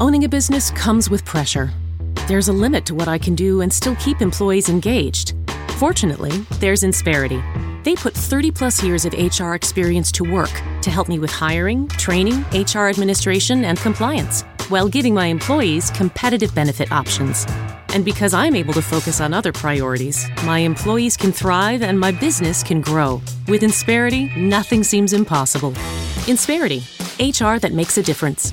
Owning a business comes with pressure. There's a limit to what I can do and still keep employees engaged. Fortunately, there's Insperity. They put 30 plus years of HR experience to work to help me with hiring, training, HR administration, and compliance, while giving my employees competitive benefit options. And because I'm able to focus on other priorities, my employees can thrive and my business can grow. With Insperity, nothing seems impossible. Insperity, HR that makes a difference.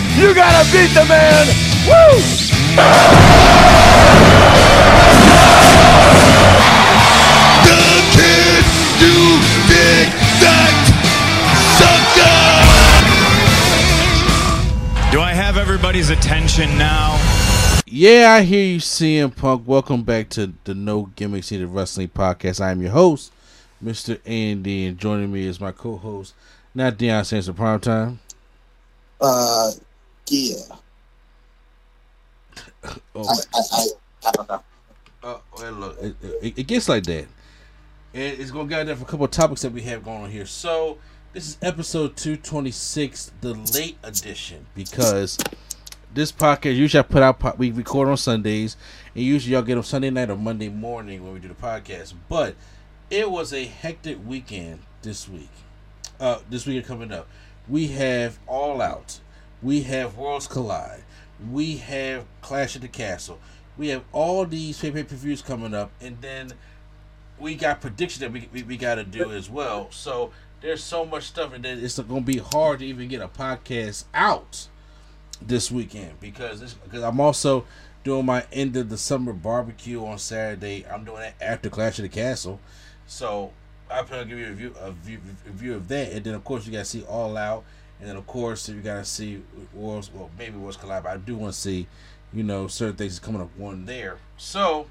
you gotta beat the man. Woo! The kid you dig that sucker! Do I have everybody's attention now? Yeah, I hear you, CM Punk. Welcome back to the No Gimmicks Needed Wrestling Podcast. I am your host, Mr. Andy, and joining me is my co-host, not Deion Sanders Prime Time. Uh, yeah. Oh, I, I, I, I don't know. uh, well, look, it, it, it gets like that. And it's going to get there for a couple of topics that we have going on here. So, this is episode 226, the late edition, because this podcast usually I put out, we record on Sundays, and usually y'all get them Sunday night or Monday morning when we do the podcast. But it was a hectic weekend this week. Uh, this weekend coming up. We have All Out. We have Worlds Collide. We have Clash of the Castle. We have all these pay per views coming up, and then we got predictions that we, we, we got to do as well. So there's so much stuff, and then it's going to be hard to even get a podcast out this weekend because because I'm also doing my end of the summer barbecue on Saturday. I'm doing it after Clash of the Castle, so I plan to give you a view, a view of that, and then of course you got to see All Out, and then of course you got to see Wars. Well, maybe Wars Collide. But I do want to see, you know, certain things coming up one there. So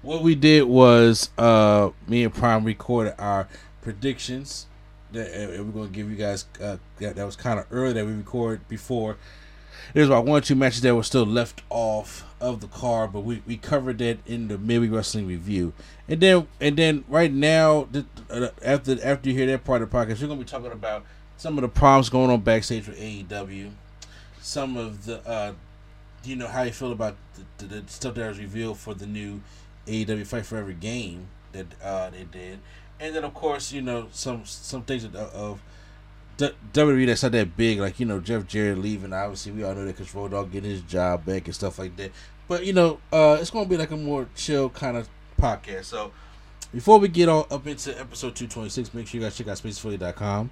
what we did was uh me and Prime recorded our predictions. That we're gonna give you guys uh, that, that was kind of early that we recorded before. There's about one or two matches that were still left off of the card, but we, we covered that in the midweek wrestling review. And then and then right now, after after you hear that part of the podcast, we're gonna be talking about some of the problems going on backstage with AEW, some of the uh, you know how you feel about the, the, the stuff that was revealed for the new AEW Fight Forever game that uh, they did, and then of course you know some some things of, of WWE that's not that big, like you know Jeff Jarrett leaving. Obviously, we all know that Road Dogg getting his job back and stuff like that. But you know, uh, it's gonna be like a more chill kind of podcast. So before we get all up into episode 226, make sure you guys check out spacefully.com.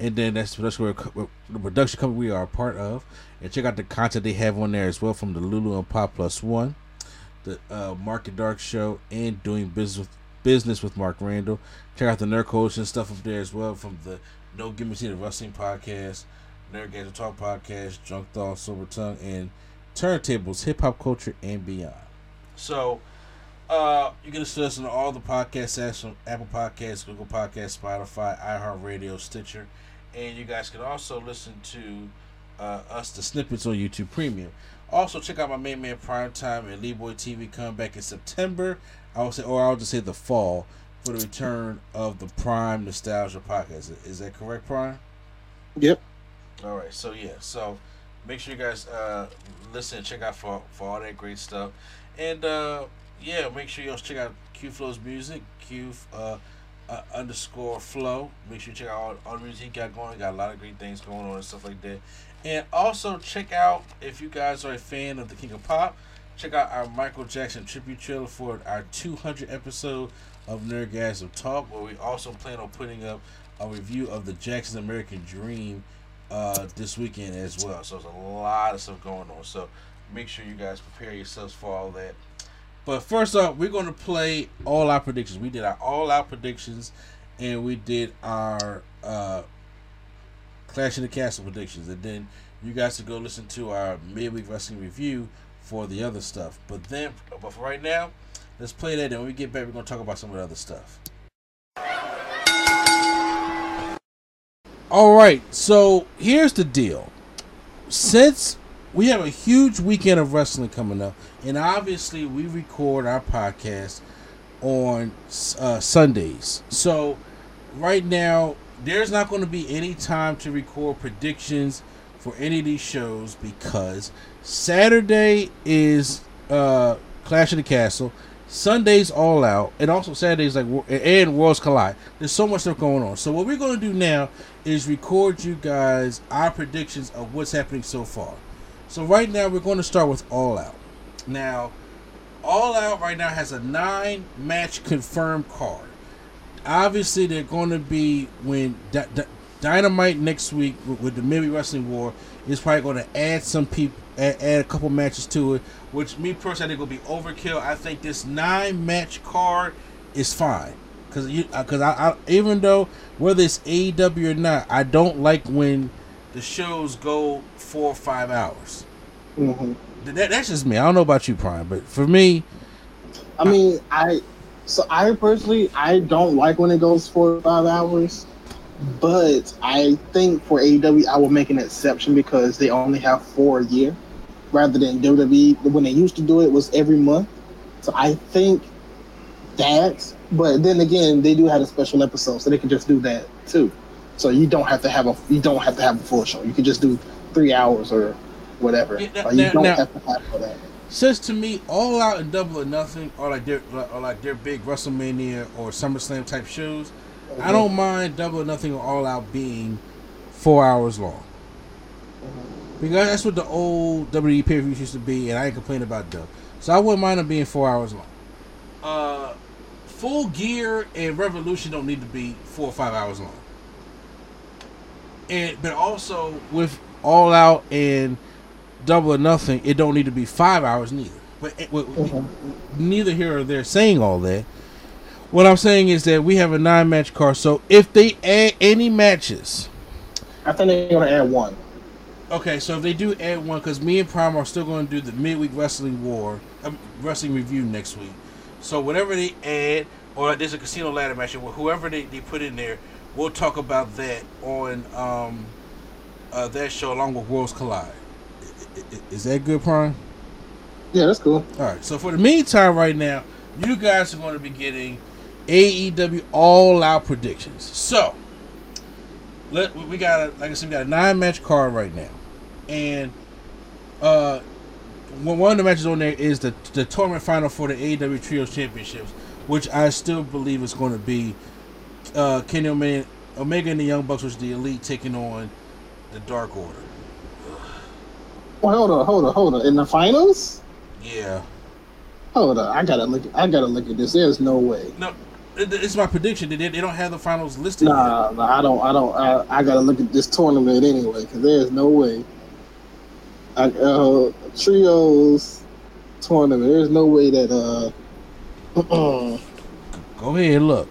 And then that's, where where the production company we are a part of. And check out the content they have on there as well from the Lulu and Pop Plus One, the uh, Market Dark Show, and doing business with business with Mark Randall. Check out the Nerd Coalition stuff up there as well from the No Gimmicks the Wrestling Podcast, Nerd Games Talk Podcast, Drunk Thought, Sober Tongue, and Turntables, Hip Hop Culture, and Beyond. So, uh, you can listen to all the podcast apps from Apple Podcasts, Google Podcasts, Spotify, iHeartRadio, Stitcher, and you guys can also listen to uh, us the snippets on YouTube Premium. Also, check out my main man Prime Time and Lee Boy TV coming back in September. I would say, or I'll just say the fall for the return of the Prime Nostalgia Podcast. Is that correct, Prime? Yep. All right, so yeah, so make sure you guys uh, listen and check out for for all that great stuff, and uh, yeah, make sure you also check out Q Flow's music, Q uh, uh, underscore Flow. Make sure you check out all, all the music he got going. He got a lot of great things going on and stuff like that. And also check out if you guys are a fan of the King of Pop, check out our Michael Jackson tribute trailer for our 200 episode of Nerdgasm Talk, where we also plan on putting up a review of the Jackson American Dream uh, this weekend as well. So there's a lot of stuff going on. So make sure you guys prepare yourselves for all that. But first off, we're going to play all our predictions. We did our all our predictions, and we did our uh, Clash of the Castle predictions, and then you guys can go listen to our midweek wrestling review for the other stuff. But then, but for right now, let's play that. And when we get back, we're gonna talk about some of the other stuff. All right, so here's the deal. Since we have a huge weekend of wrestling coming up, and obviously we record our podcast on uh, Sundays. So right now, there's not going to be any time to record predictions for any of these shows because Saturday is uh, Clash of the Castle. Sunday's All Out, and also Saturdays like and Worlds Collide. There's so much stuff going on. So what we're going to do now is record you guys our predictions of what's happening so far. So right now we're going to start with All Out. Now, All Out right now has a nine match confirmed card. Obviously, they're going to be when D- D- Dynamite next week with, with the Midweek Wrestling War is probably going to add some people, add, add, a couple matches to it. Which me personally, I think will be overkill. I think this nine match card is fine because you uh, because I, I even though whether it's AEW or not, I don't like when the shows go four or five hours. Mm-hmm. That, that's just me. I don't know about you, Prime, but for me, I mean, I so I personally I don't like when it goes four or five hours, but I think for AEW I will make an exception because they only have four a year, rather than WWE The when they used to do it was every month. So I think that, but then again, they do have a special episode, so they can just do that too. So you don't have to have a you don't have to have a full show. You can just do three hours or whatever. Yeah, Or you now- don't now- have to have for that. says to me, All Out and Double or Nothing are like their are like their big WrestleMania or SummerSlam type shows. I don't mind Double or Nothing or All Out being four hours long. Because that's what the old WWE pay per views used to be, and I ain't complaining about them. So I wouldn't mind them being four hours long. Uh, Full Gear and Revolution don't need to be four or five hours long. And but also with All Out and Double or Nothing, it don't need to be five hours neither. But it, w- w- neither here or there saying all that. What I'm saying is that we have a nine match card. So if they add any matches, I think they're gonna add one. Okay, so if they do add one, because me and Prime are still going to do the midweek wrestling war, um, wrestling review next week. So whatever they add, or there's a casino ladder match, or whoever they, they put in there, we'll talk about that on um, uh, that show along with Worlds Collide. Is that good, Prime? Yeah, that's cool. All right. So for the meantime, right now, you guys are going to be getting AEW All Out predictions. So let we got a, like I said, we got a nine match card right now, and uh, one one of the matches on there is the the tournament final for the AEW Trios Championships, which I still believe is going to be uh, Kenny Omega, Omega and the Young Bucks, was the Elite, taking on the Dark Order. Well, hold on, hold on, hold on. In the finals? Yeah. Hold on. I gotta look. I gotta look at this. There's no way. No, it's my prediction. They, they don't have the finals listed. yet. Nah, nah, I don't. I don't. I, I gotta look at this tournament anyway because there's no way. I, uh, trios tournament. There's no way that. Uh, Go ahead, look.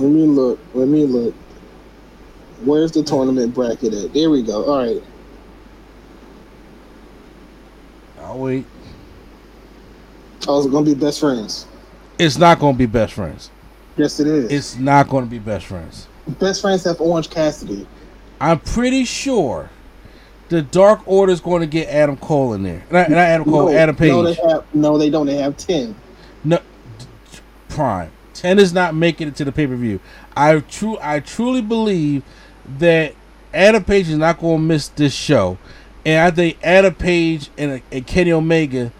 Let me look. Let me look. Where's the tournament bracket at? There we go. All right. I'll wait. Oh, it's gonna be best friends. It's not going to be best friends. Yes, it is. It's not going to be best friends. best friends have Orange Cassidy. I'm pretty sure the Dark Order is going to get Adam Cole in there. Not, not Adam Cole, no, Adam Page. No, they have. No, they don't. They have ten. No, Prime. Ten is not making it to the pay per view. I true, I truly believe that Adam Page is not going to miss this show, and I think Adam Page and, and Kenny Omega,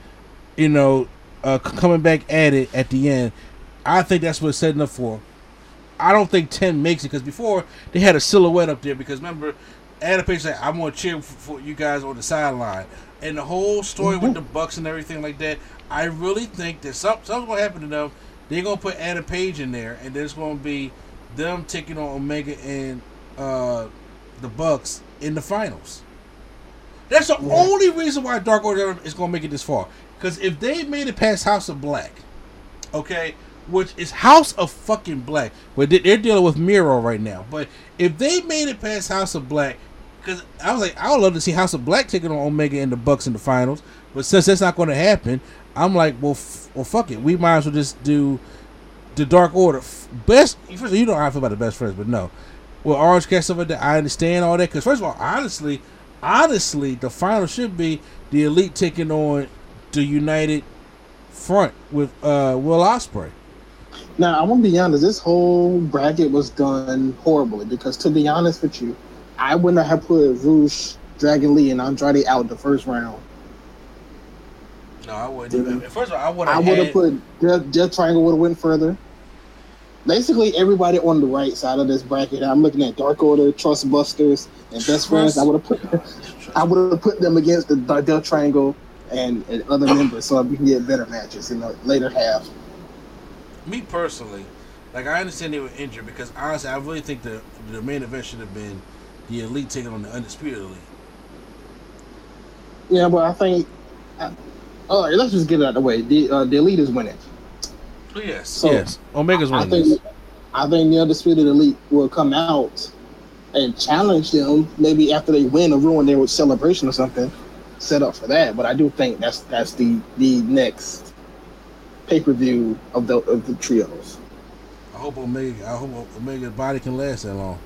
you know, uh, coming back at it at the end. I think that's what it's setting up for. I don't think ten makes it because before they had a silhouette up there because remember, Adam Page said, "I'm gonna cheer for, for you guys on the sideline," and the whole story with the Bucks and everything like that. I really think that some, something's gonna happen to them. They're gonna put Adam Page in there, and there's gonna be them taking on Omega and uh, the Bucks in the finals. That's the only reason why Dark Order is gonna make it this far. Because if they made it past House of Black, okay, which is House of fucking Black, but they- they're dealing with Miro right now. But if they made it past House of Black, because I was like, I would love to see House of Black taking on Omega and the Bucks in the finals, but since that's not going to happen, I'm like, well, f- well, fuck it. We might as well just do the Dark Order. Best, first of all, you know how I feel about the best friends, but no. Well, Orange that, I understand all that. Because first of all, honestly, honestly, the final should be the Elite taking on the United Front with uh, Will Ospreay. Now, I want to be honest. This whole bracket was done horribly because, to be honest with you, I wouldn't have put Rush, Dragon Lee, and Andrade out the first round. No, I wouldn't. First of all, I would I have. would have put Death, Death Triangle would have went further. Basically, everybody on the right side of this bracket. I'm looking at Dark Order, Trust Busters, and Best Friends. I would have put, I would have put them against the Dark Death Triangle and, and other members, so we can get better matches in the later half. me personally, like I understand they were injured because honestly, I really think the the main event should have been the Elite taking on the Undisputed Elite. Yeah, but I think. Uh, all right, let's just get it out of the way. The uh, the elite is winning. But yes, So, yes, Omega's I winning. think. I think the undisputed elite will come out and challenge them. Maybe after they win or ruin their celebration or something, set up for that. But I do think that's that's the the next pay per view of the of the trios. I hope Omega. I hope Omega's body can last that long.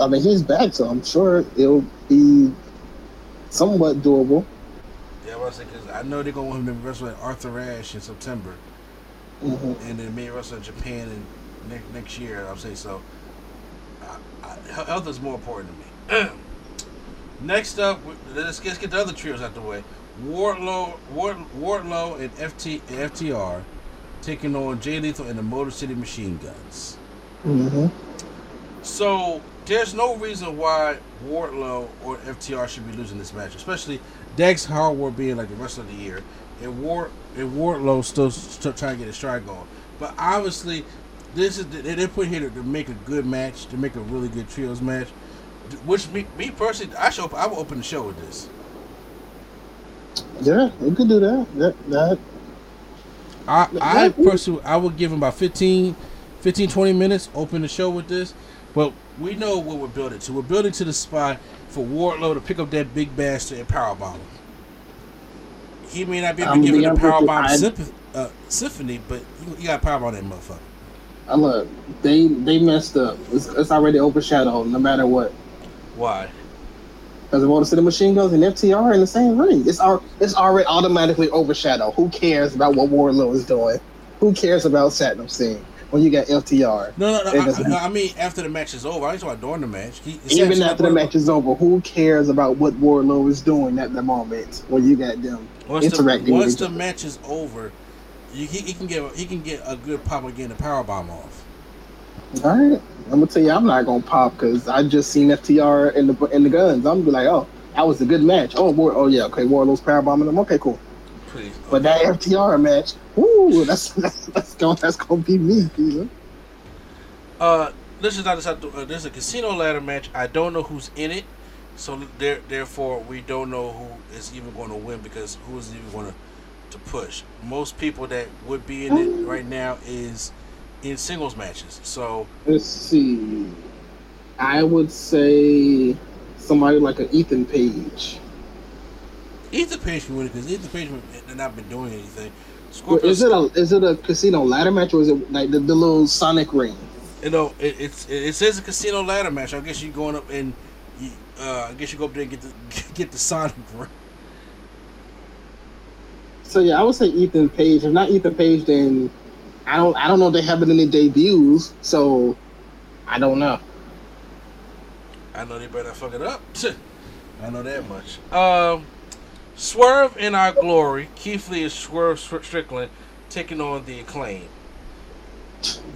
I mean, he's back, so I'm sure it'll be somewhat doable. I because I know they're gonna want him to wrestle at Arthur Ashe in September, Mhm. and then maybe wrestle in Japan in next next year. I'm saying so. I, I, health is more important to me. Next up, let's, let's get the other trios out the way. Wardlow, Ward, Wardlow, and FT and FTR taking on Jay Lethal and the Motor City Machine Guns. Mhm. So there's no reason why Wardlow or FTR should be losing this match, especially Dax Harwood being like the wrestler of the year, and Ward and Wardlow still, still trying to get his stride going. But obviously, this is they- they're put here to, to make a good match, to make a really good trios match. Which me, me personally, I show I will open the show with this. Yeah, we could do that. That that I, I personally, I would give him about 15, 15, 20 minutes, open the show with this. But we know what we're building to. We're building to the spot for Wardlow to pick up that big bastard and powerbomb him. He may not be able to give him the powerbomb symphony, uh, symphony, but you, you got powerbomb that motherfucker. I look. They they messed up. It's, it's already overshadowed, no matter what. Why? Because of all the Motor City Machine Guns and FTR are in the same ring. It's al- it's already automatically overshadowed. Who cares about what Wardlow is doing? Who cares about Satnam Singh when you got FTR? No, no, no. I, I, I mean, after the match is over, I just want during the match. He, Even after the match is over, who cares about what Wardlow is doing at the moment when you got them Once the, interacting once the each other? match is over, you, he, he can get a, he can get a good pop again the power bomb off. All right, I'm gonna tell you, I'm not gonna pop because I just seen FTR in the in the guns. I'm gonna be like, oh, that was a good match. Oh, War, oh yeah, okay, Wardlow's power bombing them. Okay, cool. Please. But that FTR match, ooh, that's that's that's gonna that's gonna be me, Peter. Uh, this is not. Uh, this is a casino ladder match. I don't know who's in it, so there, therefore we don't know who is even going to win because who is even going to to push. Most people that would be in it right now is in singles matches. So Let's see. I would say somebody like an Ethan Page. Ethan Page can win it because Ethan Page has not been doing anything. Scorpio, Is it a is it a casino ladder match or is it like the, the little Sonic ring? you know, it, it's it says a casino ladder match. I guess you're going up and you, uh, I guess you go up there and get the get the Sonic ring. So yeah, I would say Ethan Page. If not Ethan Page, then I don't I don't know if they have any debuts. So I don't know. I know they better fuck it up. I know that much. Um, Swerve in our glory. Keith Lee is Swerve Strickland taking on the acclaim.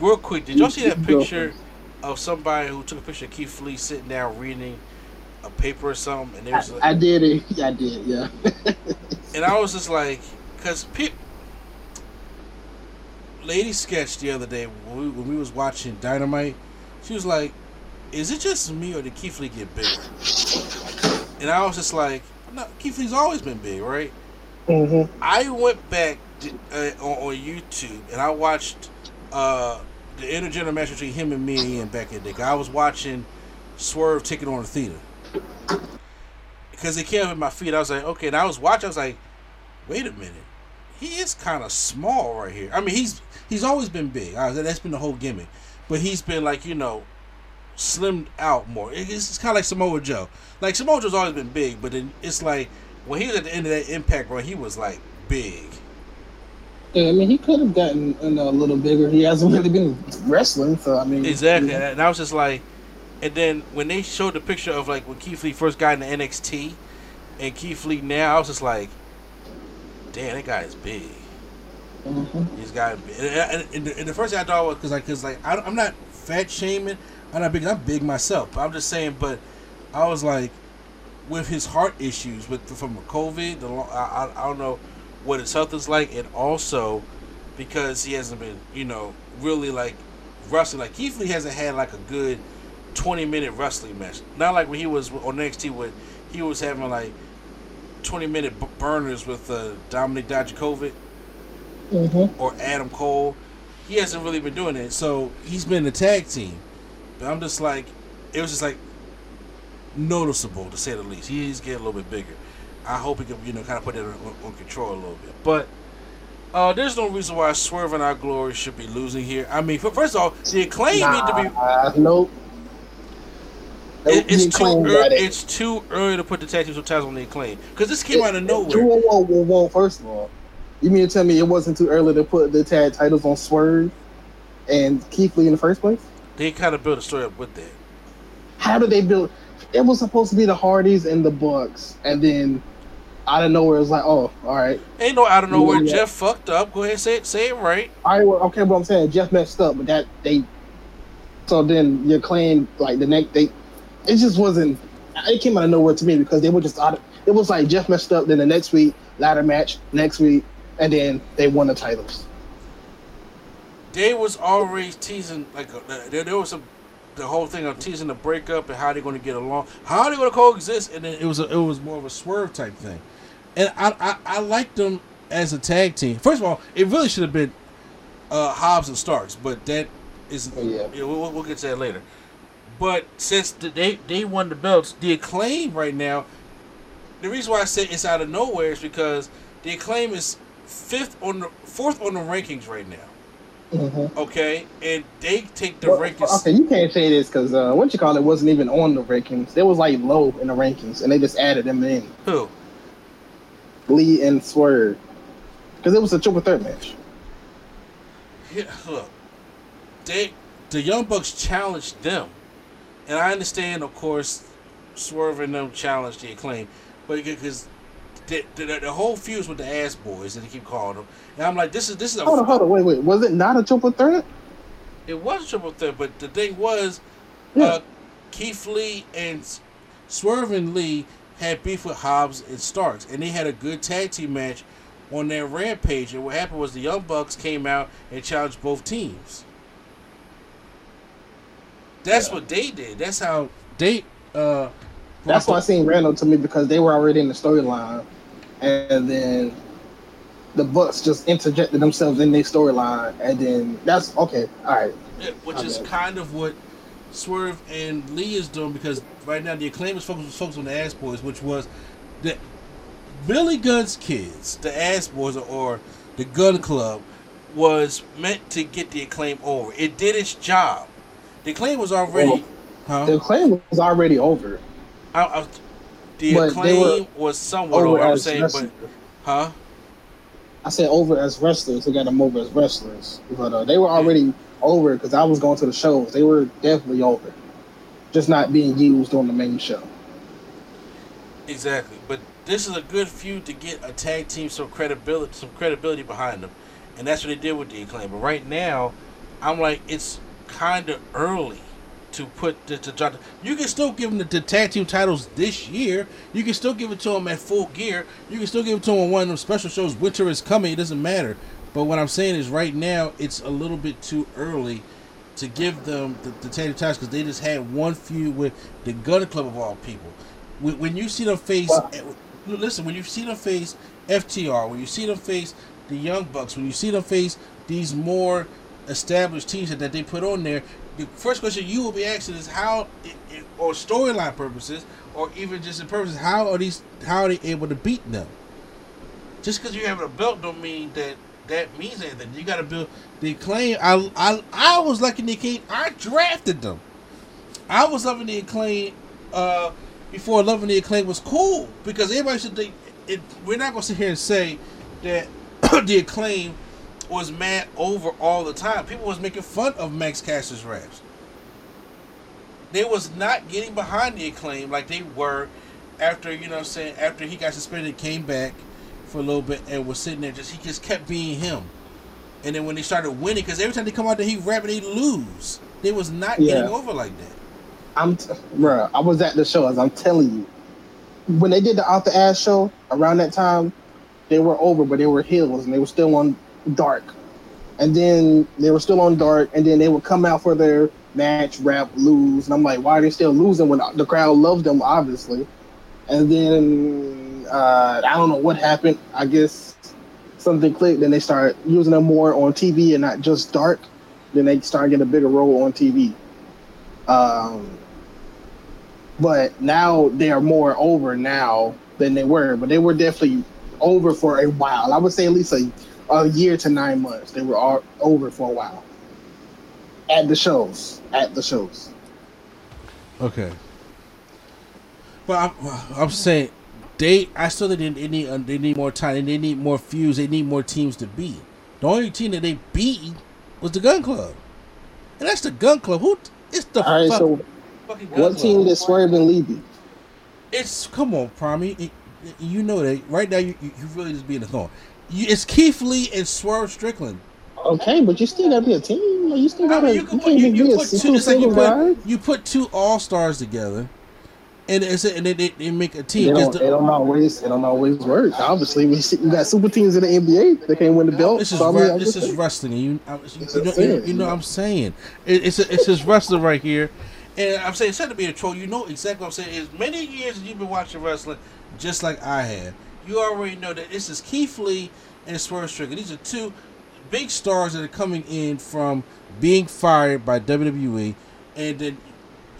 Real quick, did y'all see that picture of somebody who took a picture of Keith Lee sitting down reading a paper or something? And there was, I, I did it. I did. Yeah. and I was just like, because pe- Lady Sketch the other day when we, when we was watching Dynamite, she was like, "Is it just me or did Keith Lee get bigger?" And I was just like, "No, Keith Lee's always been big, right?" mm-hmm. I went back to, uh, on, on YouTube and I watched uh, the intergender match between him and me and Ian back in the day. I was watching Swerve taking on Athena. because it came up at my feet. I was like, okay. And I was watching. I was like, wait a minute. He is kind of small right here. I mean, he's he's always been big. I was- that's been the whole gimmick. But he's been like you know, slimmed out more. It's, it's kind of like Samoa Joe. Like Samoa Joe's always been big, but then it's like when he was at the end of that Impact run, he was like big. Yeah, I mean, he could have gotten you know, a little bigger. He hasn't really been wrestling, so I mean, Exactly, yeah. and I was just like, and then when they showed the picture of like when Keith Lee first got into NXT, and Keith Lee now, I was just like, damn, that guy is big. Mhm. He's got, and, and, and, the, and the first thing I thought was because like, cause like I, I'm not fat shaming, I'm not big, I'm big myself. But I'm just saying, but I was like, with his heart issues with from COVID, the I, I I don't know what his health is like, and also because he hasn't been, you know, really like wrestling. Like Keith Lee hasn't had like a good 20 minute wrestling match. Not like when he was on NXT when he was having like 20 minute b- burners with uh, Dominik Dijakovic Mhm. or Adam Cole. He hasn't really been doing it. So he's been the tag team. But I'm just like, it was just like noticeable to say the least. He's getting a little bit bigger. I hope he can, you know, kind of put that on, on control a little bit. But uh, there's no reason why Swerve and Our Glory should be losing here. I mean, first of all, the acclaim need to be. Nah, nope. It, it's too early. it- It's too early to put the tag team titles on the acclaim because this came out of nowhere. Whoa, whoa, whoa, whoa! First of all, you mean to tell me it wasn't too early to put the tag titles on Swerve and Keith Lee in the first place? They kind of built a story up with that. How did they build? It was supposed to be the Hardys and the Bucks, and then out of nowhere, it was like, oh, all right, Ain't no out of nowhere. Yeah. Jeff fucked up. Go ahead, say it. Say it right. all right, well, okay. But I'm saying Jeff messed up, but that they. So then your claim, like the next, they, it just wasn't. It came out of nowhere to me because they were just out. Of, it was like Jeff messed up. Then the next week, ladder match next week, and then they won the titles. They was already teasing like uh, there, there was some the whole thing of teasing the breakup and how they're going to get along, how they're going to coexist, and then it was a, it was more of a swerve type thing, and I I, I liked them as a tag team. First of all, it really should have been uh, Hobbs and Starks, but that is Oh, yeah. yeah, we'll, we'll get to that later. But since the, they they won the belts, the acclaim right now. The reason why I say it's out of nowhere is because the acclaim is fifth on the fourth on the rankings right now. Mm-hmm. Okay, and they take the Well, rankings. okay, you can't say this because uh, what you call it wasn't even on the rankings. They was like low in the rankings, and they just added them in. Who? Lee and Swerve, because it was a triple threat match. Yeah, look, they the Young Bucks challenged them, and I understand, of course, Swerve and them challenged the acclaim, but because the, the, the whole fuse with the ass boys that they keep calling them, and I'm like, this is this is a Hold on, hold on, wait, wait. Was it not a triple threat? it was a triple threat, but the thing was, Yeah. uh, Keith Lee and S- Swerve and Lee had beef with Hobbs and Starks, and they had a good tag team match on their rampage. And what happened was the Young Bucks came out and challenged both teams. That's what they did. That's how they. Uh, That's why I seemed random to me because they were already in the storyline, and then the Bucks just interjected themselves in their storyline, and then that's okay. All right, Yeah, which is Okay. kind of what Swerve and Lee is doing because right now the acclaim is focused, focused on the ass boys, which was the Billy Gunn's kids, the ass boys or the Gunn Club, was meant to get the acclaim over. It did its job. The acclaim was already, oh. the huh? claim was already over. I, I, the But acclaim was somewhat Over over. I was as saying, wrestlers. but huh? I said over as wrestlers. They got them over as wrestlers, but uh, they were already over because I was going to the shows. They were definitely over, just not being used on the main show. Exactly, but this is a good feud to get a tag team some credibility, some credibility behind them, and that's what they did with the acclaim. But right now, I'm like, it's kind of early to put the to drop. You can still give them the, the tag team titles this year. You can still give it to them at full gear. You can still give it to them on one of them special shows. Winter is coming. It doesn't matter. But what I'm saying is, right now, it's a little bit too early to give them the, the tag team titles because they just had one feud with the Gunn Club of all people. When, when you see them face, Well- eh, listen, when you see them face FTR, when you see them face the Young Bucks, when you see them face these more established teams that they put on there, the first question you will be asking is how, or storyline purposes, or even just in purposes, how are these? How are they able to beat them? Just because you have a belt don't mean that that means anything. You got to build the acclaim. I I I was lucky the acclaim. I drafted them. I was loving the acclaim uh, before loving the acclaim was cool because everybody should think. It, we're not gonna sit here and say that the acclaim was mad over all the time. People was making fun of Max Caster's raps. They was not getting behind the acclaim like they were after you know what I'm saying after he got suspended, came back for a little bit and was sitting there just he just kept being him. And then when they started winning, because every time they come out there, he rap and they lose. They was not Yeah. getting over like that. I'm, t- bruh, I was at the show, as I'm telling you. When they did the Out the Ass show around that time, they were over, but they were heels and they were still on dark. And then they were still on dark, and then they would come out for their match, rap, lose. And I'm like, why are they still losing when the crowd loves them, obviously? And then uh, I don't know what happened. I guess something clicked, and they started using them more on TV and not just dark. Then they started getting a bigger role on TV. Um, but now they are more over now than they were. But they were definitely over for a while. I would say at least a, a year to nine months. They were all over for a while at the shows. At the shows. Okay. But I'm, I'm saying they. I still think they need uh, they need more time. They need more feuds. They need more teams to beat. The only team that they beat was the Gunn Club, and that's the Gunn Club. Who? It's the All right. fuck, So fucking Gun what Club. team did Swerve and Lee beat? It's come on, Prime. You, you know that right now. You you you really just being a thorn. You, it's Keith Lee and Swerve Strickland. Okay, but you still gotta be a team. Like, you still gotta. mean, You, you can you, just you be put two. It's like you put you put two all stars together, and it's a, and they, they, they make a They team. don't, 'Cause the- they don't always. It don't always work. Obviously, we see, you got super teams in the NBA that can't win the belt. This is So, I re- this is wrestling, you, I, you, you know, you, you know what I'm saying. It, it's a, it's just wrestling right here, and I'm saying instead of being a troll, you know exactly what I'm saying. As many years as you've been watching wrestling, just like I have, you already know that this is Keith Lee and Swerve Strickland. These are two big stars that are coming in from being fired by WWE, and then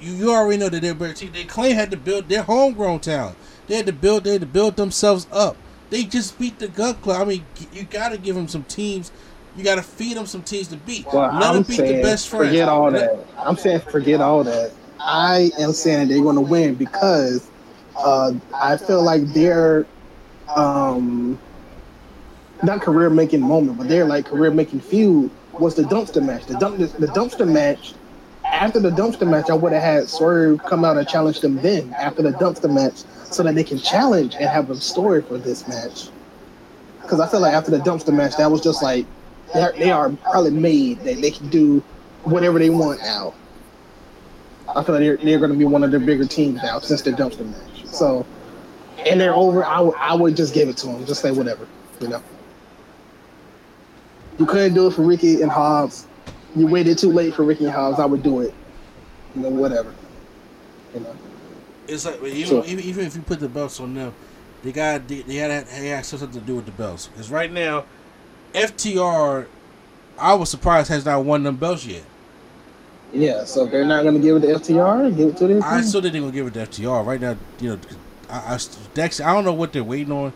you, you already know that they're better team. They claim had to build their homegrown talent. They had to build. They had to build themselves up. They just beat the Gunn Club. I mean, you got to give them some teams. You got to feed them some teams to beat. Well, Let I'm them beat saying the best friends. forget all that. I'm saying forget all that. I am saying they're going to win because uh, I feel like their um, not career making moment, but their like career making feud was the dumpster match. The dump the dumpster match. After the dumpster match, I would have had Swerve come out and challenge them then after the dumpster match, so that they can challenge and have a story for this match. Because I feel like after the dumpster match, that was just like they're, they are probably made that they can do whatever they want now. I feel like they're, they're going to be one of the bigger teams now since the dumpster match. So, and they're over. I would- I would just give it to them. Just say whatever, you know. You couldn't do it for Ricky and Hobbs. You waited too late for Ricky and Hobbs. I would do it. You know, whatever. You know. It's like even, Sure. even even if you put the belts on them, they got they, they had they had something to do with the belts. Because right now, FTR, I was surprised has not won them belts yet. Yeah. So if they're not going to give it to FTR, give it to them. I still didn't gonna give it to FTR right now. You know, I, I Dex. I don't know what they're waiting on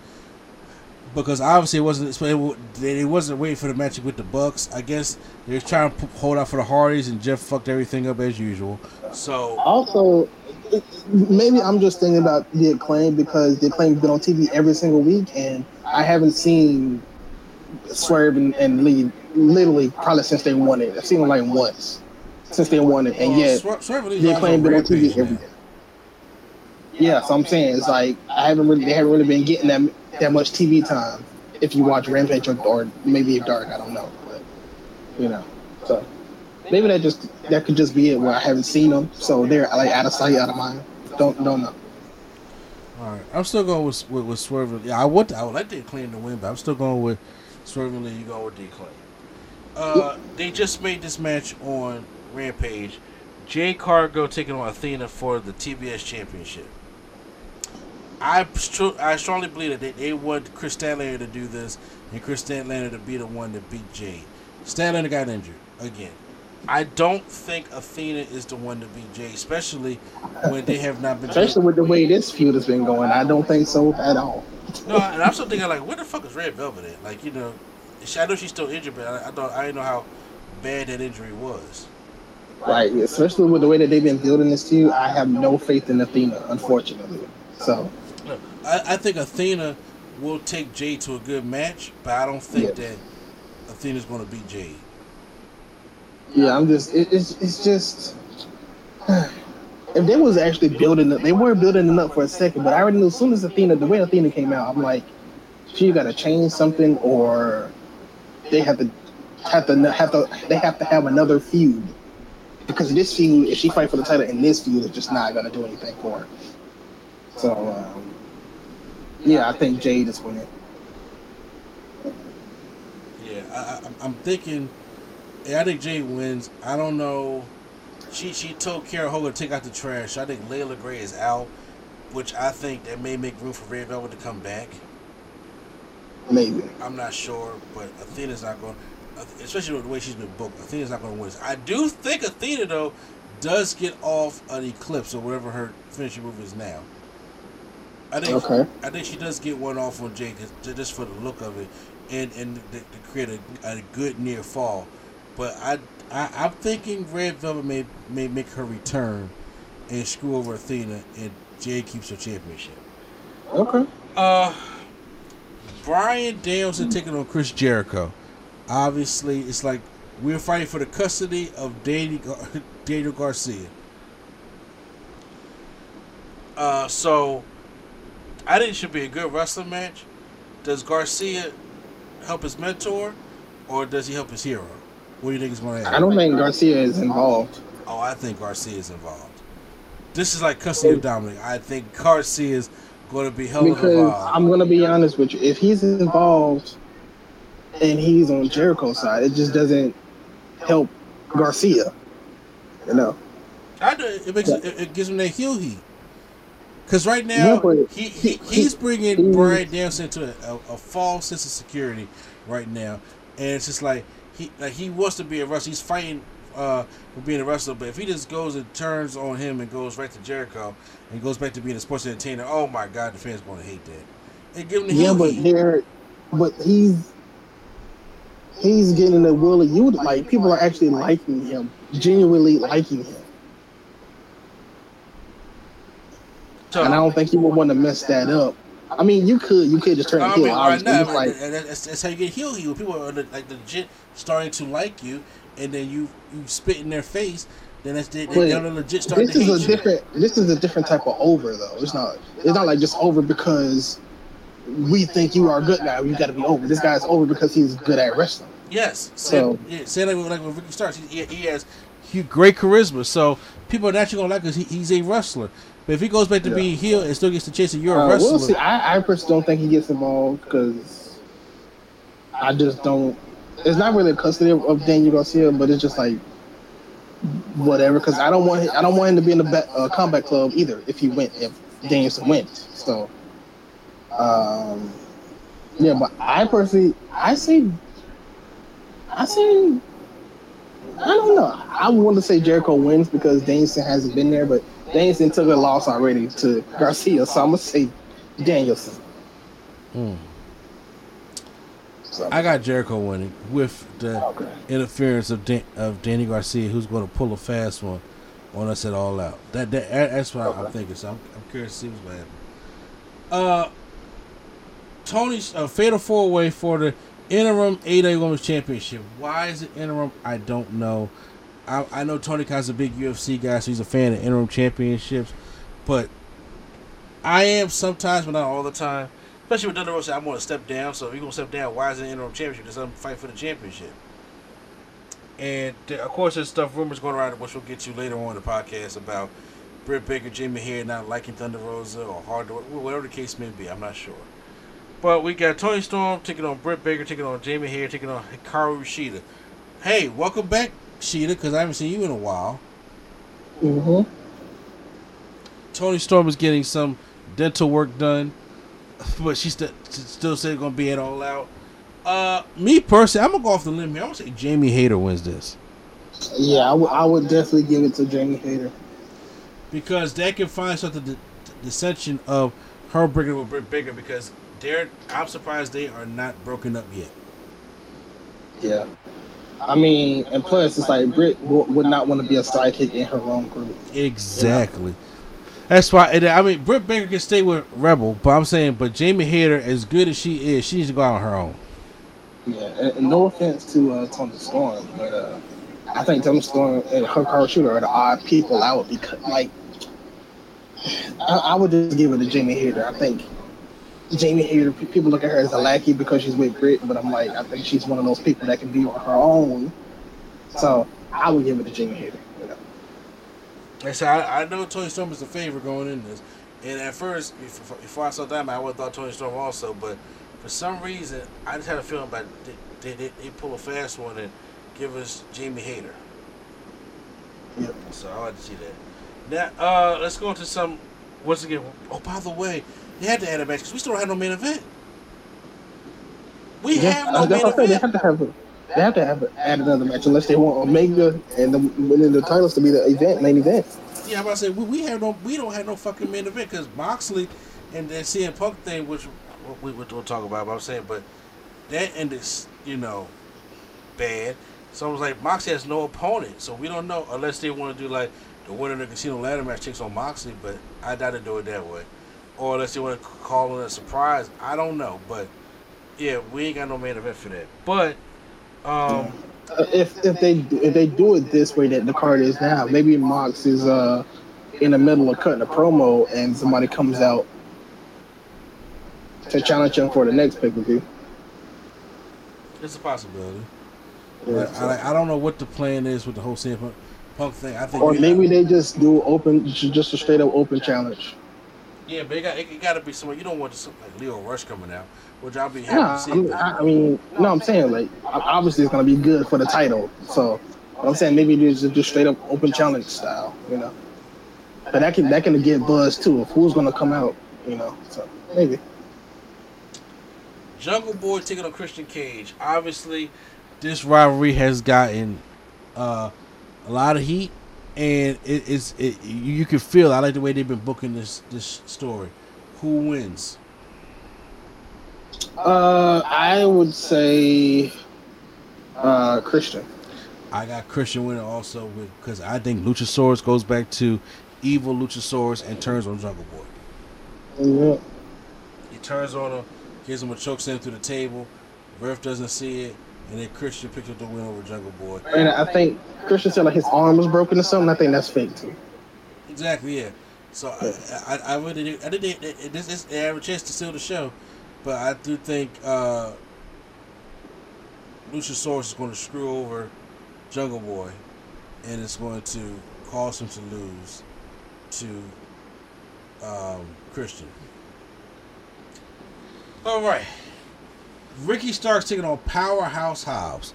because obviously it wasn't. It they wasn't waiting for the match with the Bucks. I guess they're trying to hold out for the Hardys, and Jeff fucked everything up as usual. So Also, it, maybe I'm just thinking about the acclaim because the acclaim's been on TV every single week, and I haven't seen Swerve and, and Lee literally probably since they won it. I've seen them like once since they won it, and well, yet Swer- Swerve Lee's the acclaim on been on TV every day. Yeah, so I'm saying it's like I haven't really they haven't really been getting that that much TV time. If you watch Rampage or, or maybe Dark, I don't know, but you know, so maybe that just that could just be it where I haven't seen them, so they're like out of sight, out of mind. Don't don't know. All right, I'm still going with with, with Swerve. Yeah, I would I would like the acclaim to win, but I'm still going with Swerve Lee. You going with the acclaim? Uh, they just made this match on Rampage. Jade Cargill taking on Athena for the TBS Championship. I I strongly believe that they, they want Kris Statlander to do this, and Kris Statlander to be the one to beat Jade. Statlander got injured again. I don't think Athena is the one to beat Jay, especially when they have not been. Especially with the way this feud has been going, I don't think so at all. No, and I'm still thinking like, where the fuck is Red Velvet at? Like, you know, she, I know she's still injured, but I, I don't, I didn't know how bad that injury was. Right, especially with the way that they've been building this feud, I have no faith in Athena, unfortunately. So, I, I think Athena will take Jade to a good match, but I don't think Yes. that Athena's going to beat Jade. yeah, I'm just, it, it's, it's just. If they was actually building it, they were building it up for a second, but I already knew as soon as Athena, the way Athena came out, I'm like, she got to change something, or they have to have to have to they have to have another feud because this feud, if she fight for the title in this feud, is just not gonna do anything for her. So, um, yeah, I think Jade is winning. Yeah, I, I, I'm- I'm thinking. Yeah, I think Jade wins. I don't know. She she told Kiera Hogan to take out the trash. I think Leila Grey is out, which I think that may make room for Red Velvet to come back. Maybe. I'm not sure, but Athena's not going. Especially with the way she's been booked, Athena's not going to win. this. I do think Athena though does get off an Eclipse or whatever her finishing move is now. I think. Okay. I think she does get one off on Jake just for the look of it, and and to, to create a, a good near fall. But I, I I'm thinking Red Velvet may may make her return and screw over Athena, and Jade keeps her championship. Okay. Uh, Bryan Danielson taking on Chris Jericho. Obviously, it's like we're fighting for the custody of Daniel, Gar- Daniel Garcia. Uh, so I think it should be a good wrestling match. Does Garcia help his mentor, or does he help his hero? What do you think is going to happen? I don't think Garcia is involved. Oh, I think Garcia is involved. This is like custody of Dominic. I think Garcia is going to be of Because involved. I'm gonna be honest with you, if he's involved and he's on Jericho's side, it just doesn't help Garcia. You know. I do. It makes it, it gives him that heel heat. Because right now Yeah, he, he he- he's bringing Bryan Danielson to a, a, a false sense of security right now, and it's just like he like he wants to be a wrestler. He's fighting uh, for being a wrestler, but if he just goes and turns on him and goes right to Jericho and goes back to being a sports entertainer, oh my God, the fans going to hate that. And give him the Yeah, but heat. they're but he's he's getting the will of you. Like people are actually liking him, genuinely liking him, So- and I don't think you would want to mess that up. I mean, you could you could just turn I heel. mean, right obviously. now, like that- that's, that's how you get heel. When people are like legit starting to like you, and then you you spit in their face, then that's they, But they're legit starting this is a you. different this is a different type of over though. It's not it's not like just over because we think you are good now. You got to be over. This guy's over because he's good at wrestling. Yes. So- yeah, say like, like with Ricky Starks, he, he has he, great charisma. So people are naturally gonna like us. He, he's a wrestler. But if he goes back to being heel and still gets the chance you're a Uh, wrestler, we'll see. I, I personally don't think he gets involved because I just don't. It's not really a custody of, of Daniel Garcia, but it's just like whatever. Because I don't want I don't want him to be in the uh, combat club either. If he went, if Danielson went, so um, yeah. But I personally, I see, I see. I don't know. I want to say Jericho wins because Danielson hasn't been there, but Danielson took a loss already to Garcia, so I'm gonna say Danielson. So, I got Jericho winning with the Okay. interference of Dan, of Danny Garcia, who's going to pull a fast one on us at all out. That, that that's what I'm thinking. So I'm, I'm curious to see what's going to happen. Uh, Tony's uh, fatal four way for the interim AW Women's Championship. Why is it interim? I don't know. I, I know Tony Khan's a big UFC guy, so he's a fan of interim championships. But I am sometimes, but not all the time. Especially with Thunder Rosa, I'm going to step down. So if you're going to step down, why is it an interim championship? Let them fight for the championship. And there- of course, there's stuff, rumors going around, which we'll get to later on in the podcast about Britt Baker, Jamie Hayter not liking Thunder Rosa or hard whatever the case may be. I'm not sure. But we got Toni Storm taking on Britt Baker, taking on Jamie Hayter, taking on Hikaru Shida. Hey, welcome back, Shida, because I haven't seen you in a while. hmm Toni Storm is getting some dental work done, but she st- still said it's going to be at all out. Uh, me personally, I'm gonna go off the limb here. I'm gonna say Jamie Hayter wins this. Yeah, I would- definitely give it to Jamie Hayter. because that can find something the dissension of her bringing with Britt Baker because they're I'm surprised they are not broken up yet. Yeah. I mean, and plus, it's like Britt w- would not want to be a sidekick in her own group. Exactly. That's why. And I mean, Britt Baker can stay with Rebel, but I'm saying, but Jamie Hayter, as good as she is, she needs to go out on her own. Yeah, and, and no offense to uh, Toni Storm, but uh, I think Toni Storm and her car shooter are the odd people I would be like, I, I would just give it to Jamie Hayter. I think Jamie Hayter, people look at her as a lackey because she's with Britt, but I'm like, I think she's one of those people that can be on her own. So I would give it to Jamie Hayter. You know? And so I, I know Toni Storm is a favorite going in this, and at first, before, before I saw that, I would have thought Toni Storm also, but for some reason, I just had a feeling about they, they, they pull a fast one and give us Jamie Hayter. Yep. So I like to see that. Now, uh, let's go into some. Once again, oh by the way, they had to add a match because we still don't have no main event. We Yeah, have no main said. They have to have a, they have to have a, add another match unless they want Omega and the winning the titles to be the event main event. Yeah, I'm about to say we, we have no, we don't have no fucking main event because Moxley and the CM Punk thing, which we, we we'll talk about. But I'm saying, but that ended, you know, bad. So I was like, Moxley has no opponent, so we don't know unless they want to do like the winner of the casino ladder match takes on Moxley. But I doubt they do it that way, or unless they want to call it a surprise. I don't know, but yeah, we ain't got no main event for that. But um, Uh, if if they if they do it this way that the card is now, maybe Mox is uh in the middle of cutting a promo and somebody comes out to challenge him for the next pay per view. it's a possibility. Yeah, I, I don't know what the plan is with the whole CM Punk, thing. I think or maybe they just do open, just a straight up open challenge. Yeah, but it got, it, got to be someone. You don't want something like Lio Rush coming out, which I'll be happy Yeah, to see. I mean, I, mean, no, I'm saying like obviously it's gonna be good for the title. So I'm saying maybe it's just straight up open challenge style, you know. But that can that can get buzz too of who's gonna come out, you know. So maybe. Jungle Boy taking on Christian Cage. Obviously, this rivalry has gotten uh, a lot of heat, and it's it, you you can feel. I like the way they've been booking this this story. Who wins? Uh, I would say uh, Christian. I got Christian winning also because I think Luchasaurus goes back to evil Luchasaurus and turns on Jungle Boy. Yeah. He turns on him, gives him a choke slam through the table. Ref doesn't see it, and then Christian picked up the win over Jungle Boy. And I think Christian said like his arm was broken or something. I think that's fake too. Exactly, yeah. So I, I, I really, I did. They, they, this is they have a chance to seal the show, but I do think uh, Luchasaurus is going to screw over Jungle Boy, and it's going to cause him to lose to um, Christian. All right, Ricky Starks taking on Powerhouse Hobbs.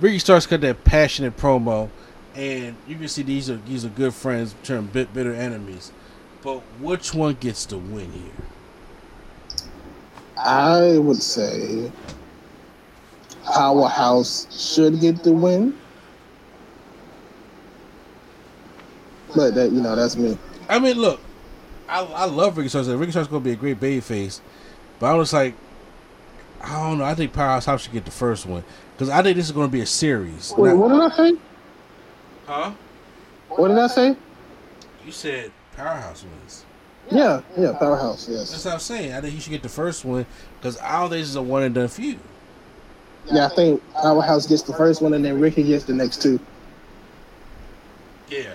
Ricky Starks got that passionate promo, and you can see these are these are good friends turn bit bitter enemies. But which one gets the win here? I would say Powerhouse should get the win. But that you know, that's me. I mean, look, I, I love Ricky Starks. Ricky Starks gonna be a great baby face, but I was like, I don't know. I think Powerhouse should get the first one because I think this is gonna be a series. Wait, Not- what did I say? huh? What did I say? You said Powerhouse wins. Yeah, yeah, Powerhouse, yes. That's what I'm saying. I think he should get the first one because all this is a one and done feud. Yeah, I think Powerhouse gets the first one and then Ricky gets the next two. Yeah.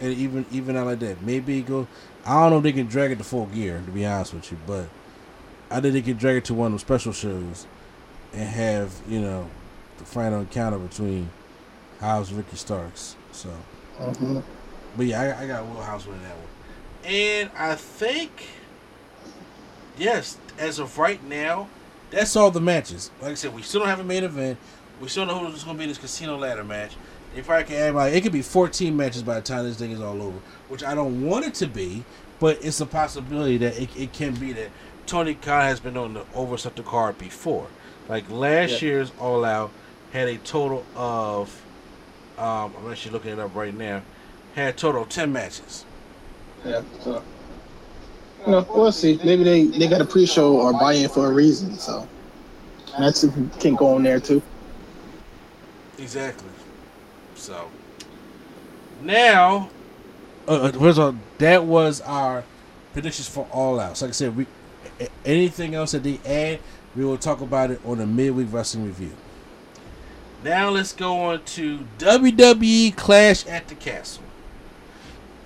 And even even out like that, maybe go. I don't know if they can drag it to full gear. To be honest with you, but I think they can drag it to one of the special shows and have you know the final encounter between House and Ricky Starks. So, Mhm. but yeah, I, I got Will House winning that one, and I think yes, as of right now, that's all the matches. Like I said, we still don't have a main event. We still don't know who's going to be in this casino ladder match. If I can add like it could be 14 matches by the time this thing is all over, which I don't want it to be, but it's a possibility that it, it can be that Tony Khan has been on the overstep the card before. Like last Yeah. year's All Out had a total of um, I'm actually looking it up right now, had total ten matches. Yeah. So, you know, we'll see. Maybe they they got a pre-show or buy-in for a reason. So that's can go on there too. Exactly. So now, uh, uh, first of all, that was our predictions for All Out. So like I said, we anything else that they add, we will talk about it on the midweek wrestling review. Now let's go on to WWE Clash at the Castle.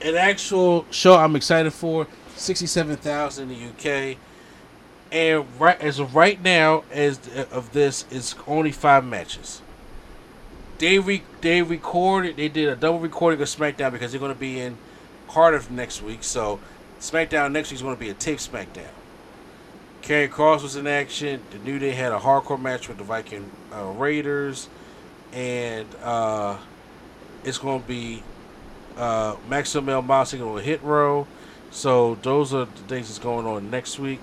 An actual show I'm excited for. Sixty-seven thousand in the UK, and right as of right now, as of this, it's only five matches they re- they recorded they did a double recording of SmackDown because they're going to be in Cardiff next week. So SmackDown next week is going to be a tape SmackDown. Karrion Kross was in action. The New Day had a hardcore match with the Viking uh, Raiders, and uh, it's going to be uh, Maximo El Mossing on Hit Row. So those are the things that's going on next week.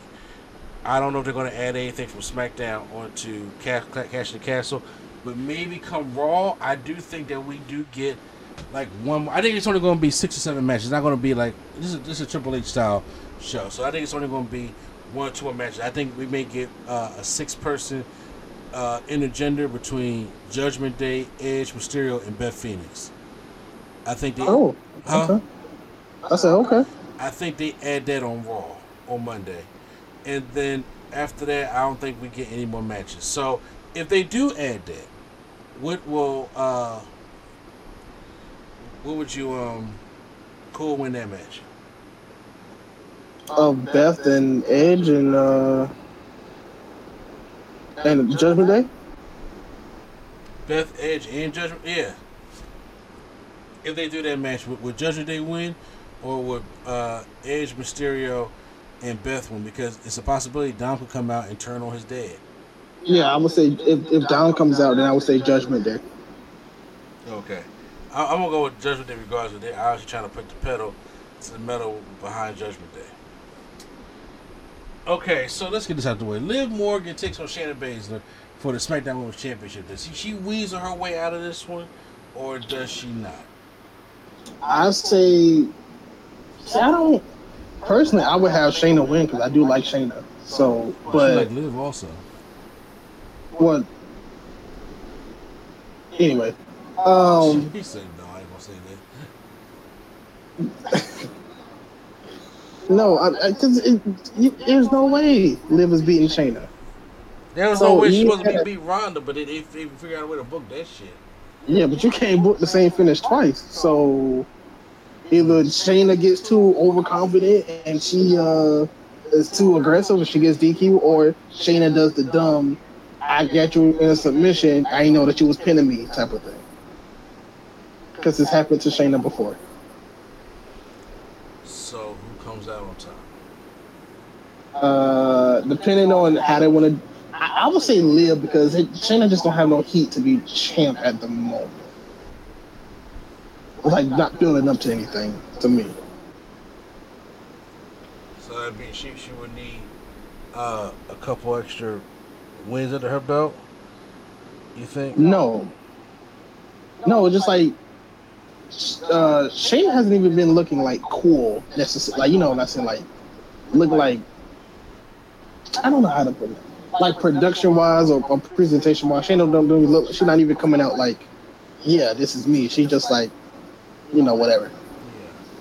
I don't know if they're going to add anything from SmackDown onto Cash, Cash in the Castle, but maybe come Raw, I do think that we do get like one. I think it's only going to be six or seven matches. It's not going to be like this is this is a Triple H style show, so I think it's only going to be one or two more matches. I think we may get uh, a six person uh, intergender between Judgment Day, Edge, Mysterio, and Beth Phoenix. I think they. Oh, Huh? okay. I said okay. I think they add that on Raw on Monday, and then after that, I don't think we get any more matches. So if they do add that, what will uh, what would you um, cool win that match? Of Beth and Edge and uh and Judgment Day. Beth Edge and Judgment, yeah. If they do that match, would, would Judgment Day win, or would uh, Edge, Mysterio, and Beth win? Because it's a possibility Dom could come out and turn on his dad. Yeah, I would say if if Don comes out, then I would say Judgment Day. Okay. I, I'm gonna go with Judgment Day regardless. I was trying to put the pedal to the metal behind Judgment Day. Okay, so let's get this out of the way. Liv Morgan takes on Shayna Baszler for the SmackDown Women's Championship. Does she, she weasel her way out of this one, or does she not? I say, I don't personally. I would have Shayna win because I do like Shayna. So, but like Liv also. what? Anyway, um, he said no. I ain't gonna say that. no, I, I cause there's no way Liv is beating Shayna. There was So no way she wasn't had- be beat Ronda, but they, they, they figured out a way to book that shit. Yeah, but you can't book the same finish twice. So either Shayna gets too overconfident and she uh is too aggressive and she gets DQ, or Shayna does the dumb I got you in a submission, I know that you was pinning me type of thing. Because it's happened to Shayna before. So who comes out on top? Uh depending on how they want to I, I would say Liv because it, Shayna just don't have no heat to be champ at the moment. Like not building up to anything to me. So that'd be she. She would need uh, a couple extra wins under her belt. You think? No. No, just like uh Shayna hasn't even been looking like cool necessarily. Like you know, not saying like look like I don't know how to put it. Like production wise or, or presentation wise, Shayna don't, don't look. She's not even coming out like, yeah, this is me. She just like, you know, whatever.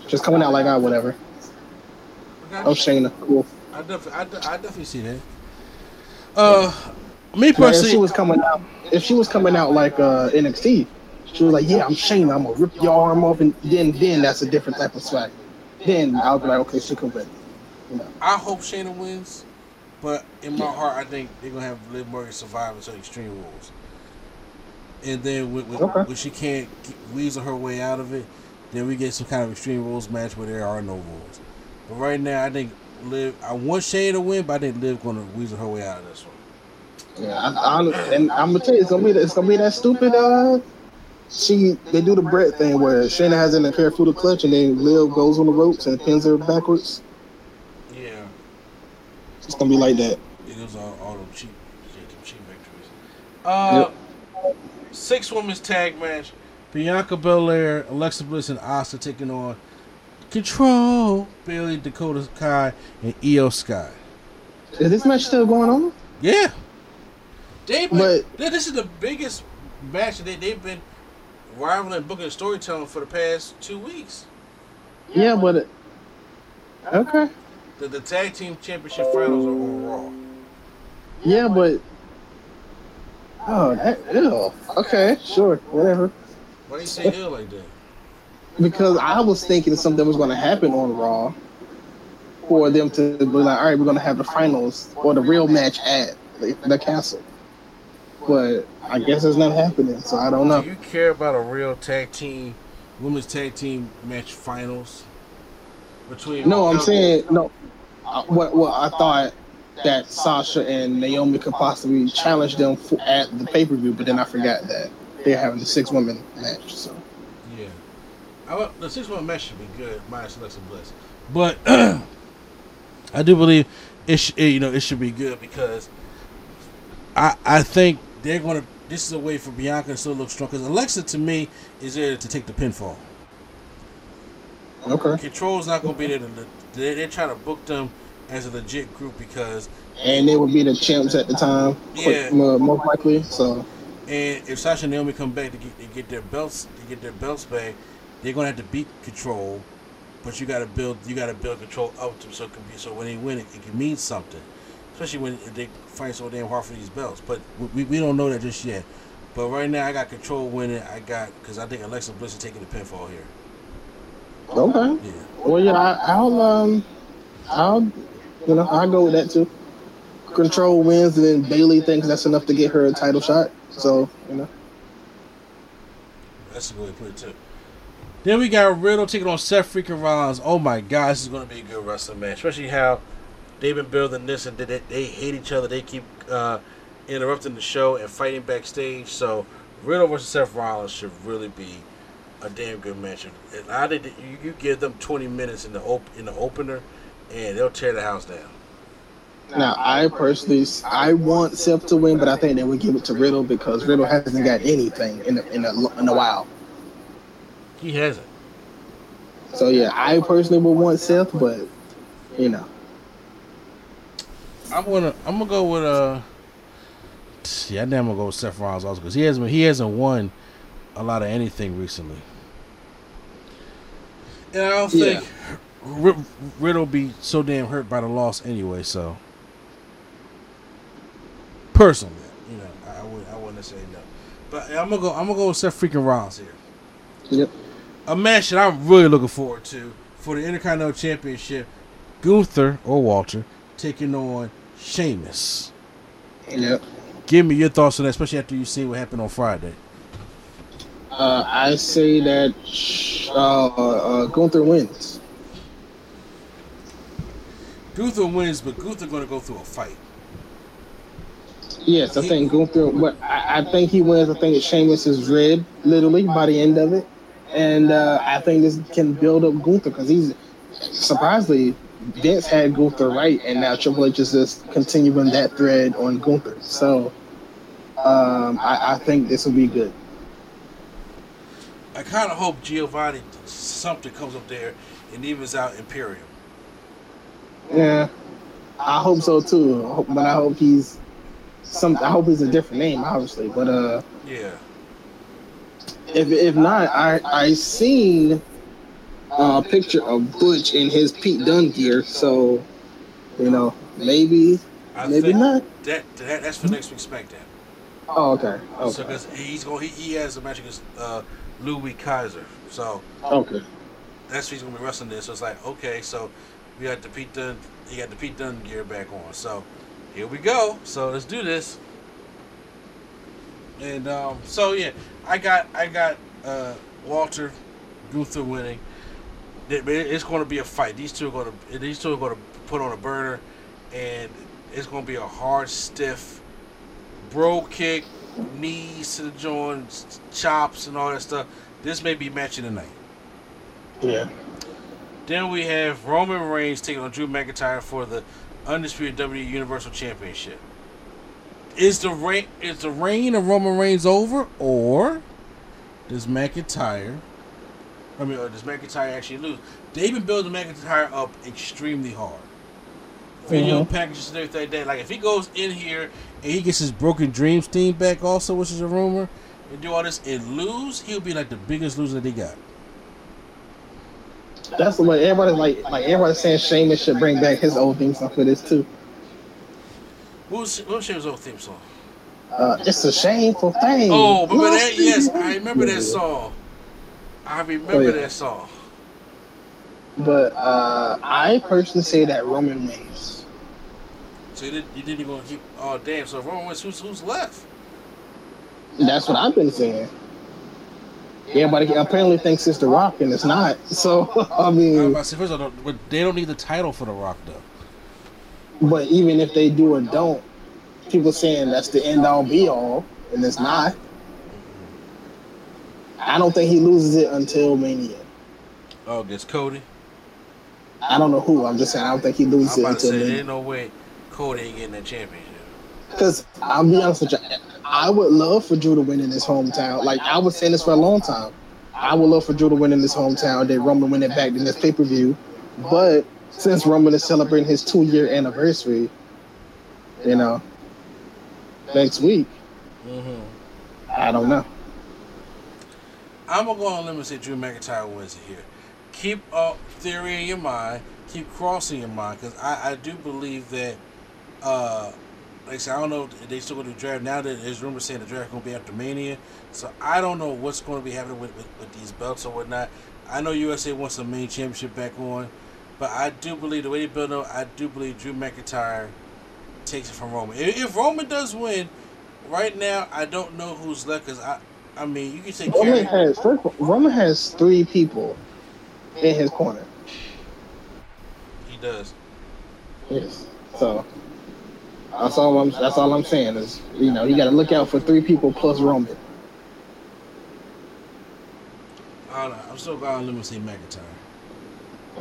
Just coming out like, ah, whatever. Oh, Shayna, cool. I definitely, I, de- I definitely see that. Uh, me Like, if personally, she was coming out, if she was coming out like uh, NXT, she was like, "Yeah, I'm Shayna. I'm gonna rip your arm off," and then then that's a different type of swag. Then I'll be like, "Okay, she can win." You know. I hope Shayna wins, but in my heart, I think they're gonna have Liv Morgan survive until Extreme Rules, and then when, when, Okay. when she can't weasel her way out of it, then we get some kind of Extreme Rules match where there are no rules. But right now, I think Liv. I want Shayna to win, but I think Liv gonna weasel her way out of this one. Yeah, I, I, and I'm gonna tell you, it's gonna be that, it's gonna be that stupid. Uh, she they do the Brett thing where Shayna has in a pair through the clutch, and then Liv goes on the ropes and pins her backwards. Yeah. It's gonna be like that. It was all, all them cheap, yeah, cheap victories. Uh, six women's tag match. Bianca Belair, Alexa Bliss, and Asuka taking on Control, Bayley, Dakota Kai, and Iyo Sky. Is this match still going on? Yeah. They But- this is the biggest match that they, they've been rivaling booking and storytelling for the past two weeks. Yeah, but okay. The, the tag team championship finals are on Raw. Yeah, but oh, that, ew. okay, sure, whatever. Why do you say ill like that? Because I was thinking something was going to happen on Raw for them to be like, all right, we're going to have the finals or the real match at the, the castle. But I guess it's not happening, so I don't know. Do you care about a real tag team, women's tag team match finals between? No, I'm saying no. Uh, what what I thought that Sasha and Naomi could possibly challenge them for, at the pay per view, but then I forgot that they're having the six women match. So Yeah, I, the six one match should be good, minus Alexa Bliss. But I do believe it, sh- it, you know, it should be good because I I think they're gonna. This is a way for Bianca to still look strong because Alexa to me is there to take the pinfall. Okay, Control's not gonna be there. To, they're, they're trying to book them as a legit group because and they would be the champs at the time, Yeah. mo- most likely. So And if Sasha and Naomi come back to get, to get their belts, to get their belts back, they're gonna have to beat Control. But you gotta build, you gotta build Control up to so it can be so when they win, it, it can mean something. Especially when they fight so damn hard for these belts. But we, we don't know that just yet. But right now, I got Control winning. I got because I think Alexa Bliss is taking the pinfall here. Okay, Yeah. well yeah, I, I'll um, I'll you know I'll go with that too. Control wins, and then Bayley thinks that's enough to get her a title shot. So you know, That's a good way to put it too. Then we got Riddle taking on Seth freaking Rollins. Oh my god, this is gonna be a good wrestling match. Especially how they've been building this and they, they, they hate each other. They keep uh, interrupting the show and fighting backstage. So Riddle versus Seth Rollins should really be a damn good match. And I did you, you give them twenty minutes in the op- in the opener, and they'll tear the house down. Now, I personally, I want Seth to win, but I think they would give it to Riddle because Riddle hasn't got anything in a, in a, in a while. He hasn't. So yeah, I personally would want Seth, but you know, I'm gonna I'm gonna go with uh yeah, I think I'm gonna go with Seth Rollins also because he hasn't he hasn't won a lot of anything recently. And I don't Yeah. think R- Riddle be so damn hurt by the loss anyway. So personally, you know, I, I would I wouldn't say no. But I'm gonna go I'm gonna go with Seth freaking Rollins here. yep. A match that I'm really looking forward to for the Intercontinental Championship: Gunther or Walter taking on Sheamus. Yep. Give me your thoughts on that, especially after you see what happened on Friday. Uh, I say that uh, uh, Gunther wins. Gunther wins, but Gunther going to go through a fight. Yes, I think Gunther. But I, I think he wins. I think Sheamus is red, literally by the end of it, and uh, I think this can build up Gunther because he's surprisingly Vince had Gunther right, and now Triple H is just continuing that thread on Gunther. So um, I, I think this will be good. I kind of hope Giovanni something comes up there and evens out Imperium. Yeah, I hope so too. I hope- But I hope he's some. I hope he's a different name, obviously. But uh, Yeah. if if not, I I seen a picture of Butch in his Pete Dunne gear. So you know, maybe I maybe not. That, that that's for next week's SmackDown. Oh, okay, okay. So because he's going, he, he has a match against uh, Louis Kaiser. So okay. that's who he's gonna be wrestling this. So it's like, okay, so we got the Pete Dunne, he got the Pete Dunne gear back on. So here we go. So let's do this. And um, so yeah, I got I got uh, Walter Gunther winning. It- It's going to be a fight. These two are going to these two are going to put on a burner, and it's going to be a hard, stiff bro kick, knees to the joints, chops, and all that stuff. This may be matching tonight. Yeah. Then we have Roman Reigns taking on Drew McIntyre for the undisputed WWE Universal Championship. Is the reign is the reign of Roman Reigns over, or does McIntyre? I mean, or does McIntyre actually lose? They've been building McIntyre up extremely hard. Video mm-hmm. packages and everything like that. Like if he goes in here and he gets his Broken Dreams theme back, also, which is a rumor, and do all this and lose, he'll be like the biggest loser that they got. That's the way everybody's like, like everybody's saying Sheamus should bring back his old theme song for this too. Who's what's his old theme song? Uh, it's a shameful thing. Oh, remember Lost that? Yes. I remember that song. I remember Oh, yeah. that song. But uh, I personally say that Roman Reigns. So you, did, you didn't even keep. Oh damn! So Roman Reigns, who's who's left? That's what I've been saying. Everybody apparently thinks it's The Rock, and it's not. So I mean, to say, first of all, but they don't need the title for the Rock though. but even if they do or don't, people saying that's the end all be all, and it's not. I don't think he loses it until Mania. Oh, against Cody. I don't know who. I'm just saying I don't think he loses it until say there Mania. ain't no way Cody ain't getting that championship. Because I'll be honest with you, I would love for Drew to win in his hometown. Like I was saying this for a long time. I would love for Drew to win in his hometown. Then Roman win it back in this pay per view. But since Roman is celebrating his two year anniversary, you know, next week, mm-hmm. I don't know. I'm gonna go on and say Drew McIntyre wins it here. Keep a theory in your mind. Keep crossing your mind because I, I do believe that. Uh, like I said, I don't know if they still gonna do draft now. That there's rumors saying the draft gonna be after Mania, so I don't know what's going to be happening with, with, with these belts or whatnot. I know USA wants the main championship back on, but I do believe the way they build up, I do believe Drew McIntyre takes it from Roman. If, if Roman does win, right now I don't know who's left because I, I mean you can say Roman Kerry. has first, Roman has three people in his corner. He does. Yes. So that's all I'm. That's all I'm saying is you know you got to look out for three people plus Roman. I don't know. I'm still going to say McIntyre.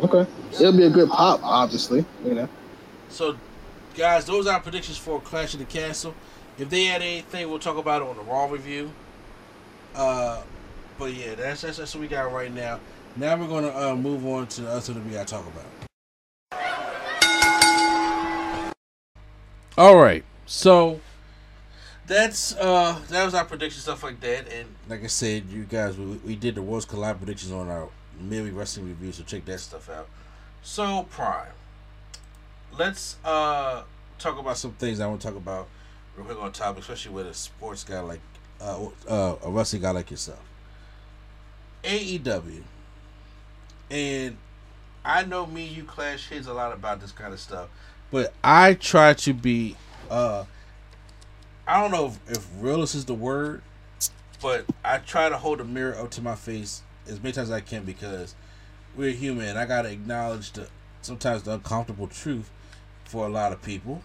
Okay. It'll be a good pop, obviously. You know. So, guys, those are our predictions for Clash of the Castle. If they had anything, we'll talk about it on the Raw review. Uh, but yeah, that's that's, that's what we got right now. Now we're gonna uh, move on to the other that we gotta talk about. All right, so that's uh that was our prediction stuff like that, and like I said, you guys, we, we did the worst collab predictions on our Millie Wrestling review, so check that stuff out. So Prime, let's uh talk about some things I want to talk about real quick on topic, especially with a sports guy like uh, uh a wrestling guy like yourself. AEW, and I know me you clash heads a lot about this kind of stuff, but I try to be uh I don't know if, if realist is the word, but I try to hold a mirror up to my face as many times as I can because we're human. I gotta acknowledge the sometimes the uncomfortable truth for a lot of people,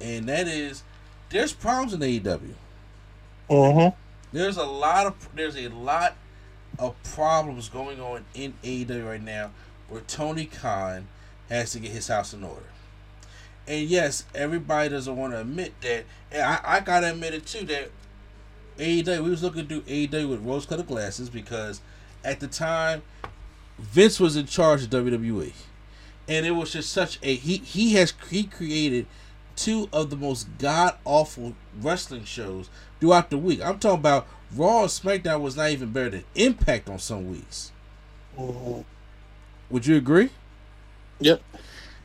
and that is there's problems in AEW. Mm-hmm. There's a lot of there's a lot of problems going on in AEW right now where Tony Khan has to get his house in order. And yes, everybody doesn't want to admit that. And I, I gotta admit it too that AEW we was looking to do AEW with rose colored glasses because at the time Vince was in charge of WWE. And it was just such a he he has he created two of the most god awful wrestling shows throughout the week. I'm talking about Raw and SmackDown was not even better than Impact on some weeks. Mm-hmm. Would you agree? Yep.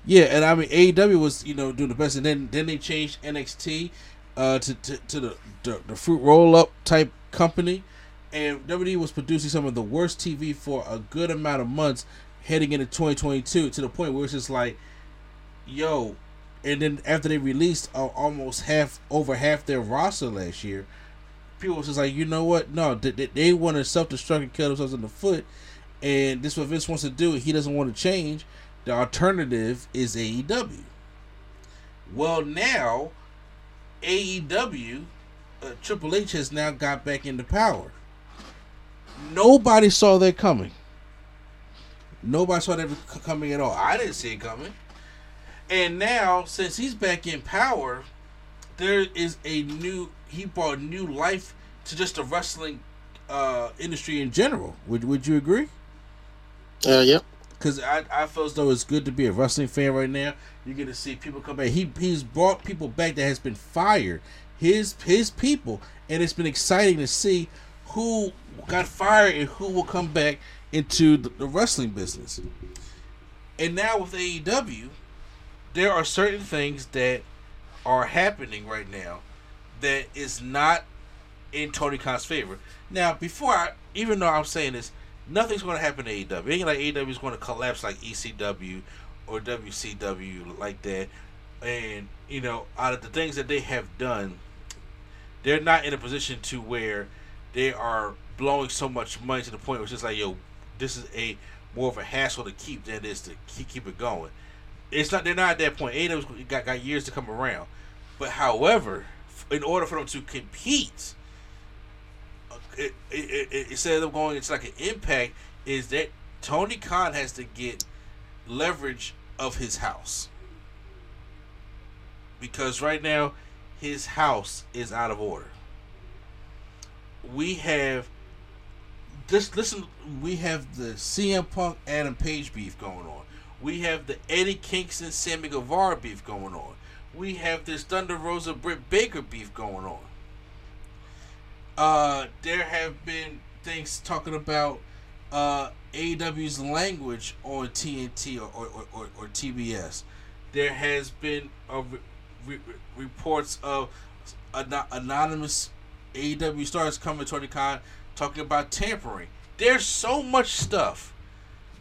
Yeah, and I mean AEW was you know doing the best, and then then they changed NXT uh, to, to to the the, the fruit roll up type company, and WWE was producing some of the worst TV for a good amount of months heading into 2022 to the point where it's just like, yo, and then after they released uh, almost half over half their roster last year, people was just like, you know what? No, they, they, they want to self destruct and kill themselves in the foot, and this is what Vince wants to do. He doesn't want to change. The alternative is AEW. Well, now AEW, uh, Triple H has now got back into power. Nobody saw that coming. Nobody saw that coming at all. I didn't see it coming. And now, since he's back in power, there is a new. He brought new life to just the wrestling uh, industry in general. Would Would you agree? Uh, yep. Because I, I feel as though it's good to be a wrestling fan right now. You're gonna see people come back. He he's brought people back that has been fired. His his people, and it's been exciting to see who got fired and who will come back into the, the wrestling business. And now with AEW, there are certain things that are happening right now that is not in Tony Khan's favor. Now, before I, even though I'm saying this, nothing's going to happen to AEW. It ain't like AEW is going to collapse like ECW or WCW like that. And you know, out of the things that they have done, they're not in a position to where they are blowing so much money to the point where it's just like, yo, this is a more of a hassle to keep than it is to keep, keep it going. It's not. They're not at that point. AEW's got got years to come around. But however, in order for them to compete, it, it, it, instead of going, it's like an impact. Is that Tony Khan has to get leverage of his house because right now his house is out of order. We have just listen. We have the CM Punk Adam Page beef going on. We have the Eddie Kingston Sammy Guevara beef going on. We have this Thunder Rosa Britt Baker beef going on. Uh, there have been things talking about uh, AEW's language on TNT or, or, or, or TBS. There has been a re- re- reports of an- anonymous AEW stars coming to Tony talking about tampering. There's so much stuff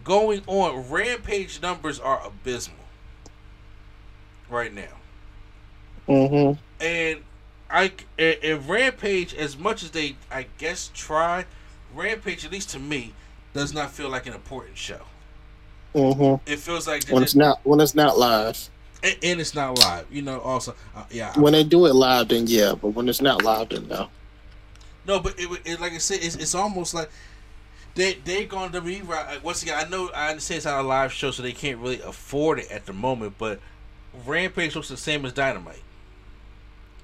going on. Rampage numbers are abysmal right now. Mm-hmm. And I and Rampage, as much as they I guess try, Rampage at least to me does not feel like an important show. Mm-hmm. It feels like When it's not when it's not live. and, and it's not live. You know, also uh, yeah. When they do it live, then yeah. But when it's not live, then no. No, but it, it like I said, it's, it's almost like they they going to be right. Once again, I know I understand it's not a live show, so they can't really afford it at the moment. But Rampage looks the same as Dynamite,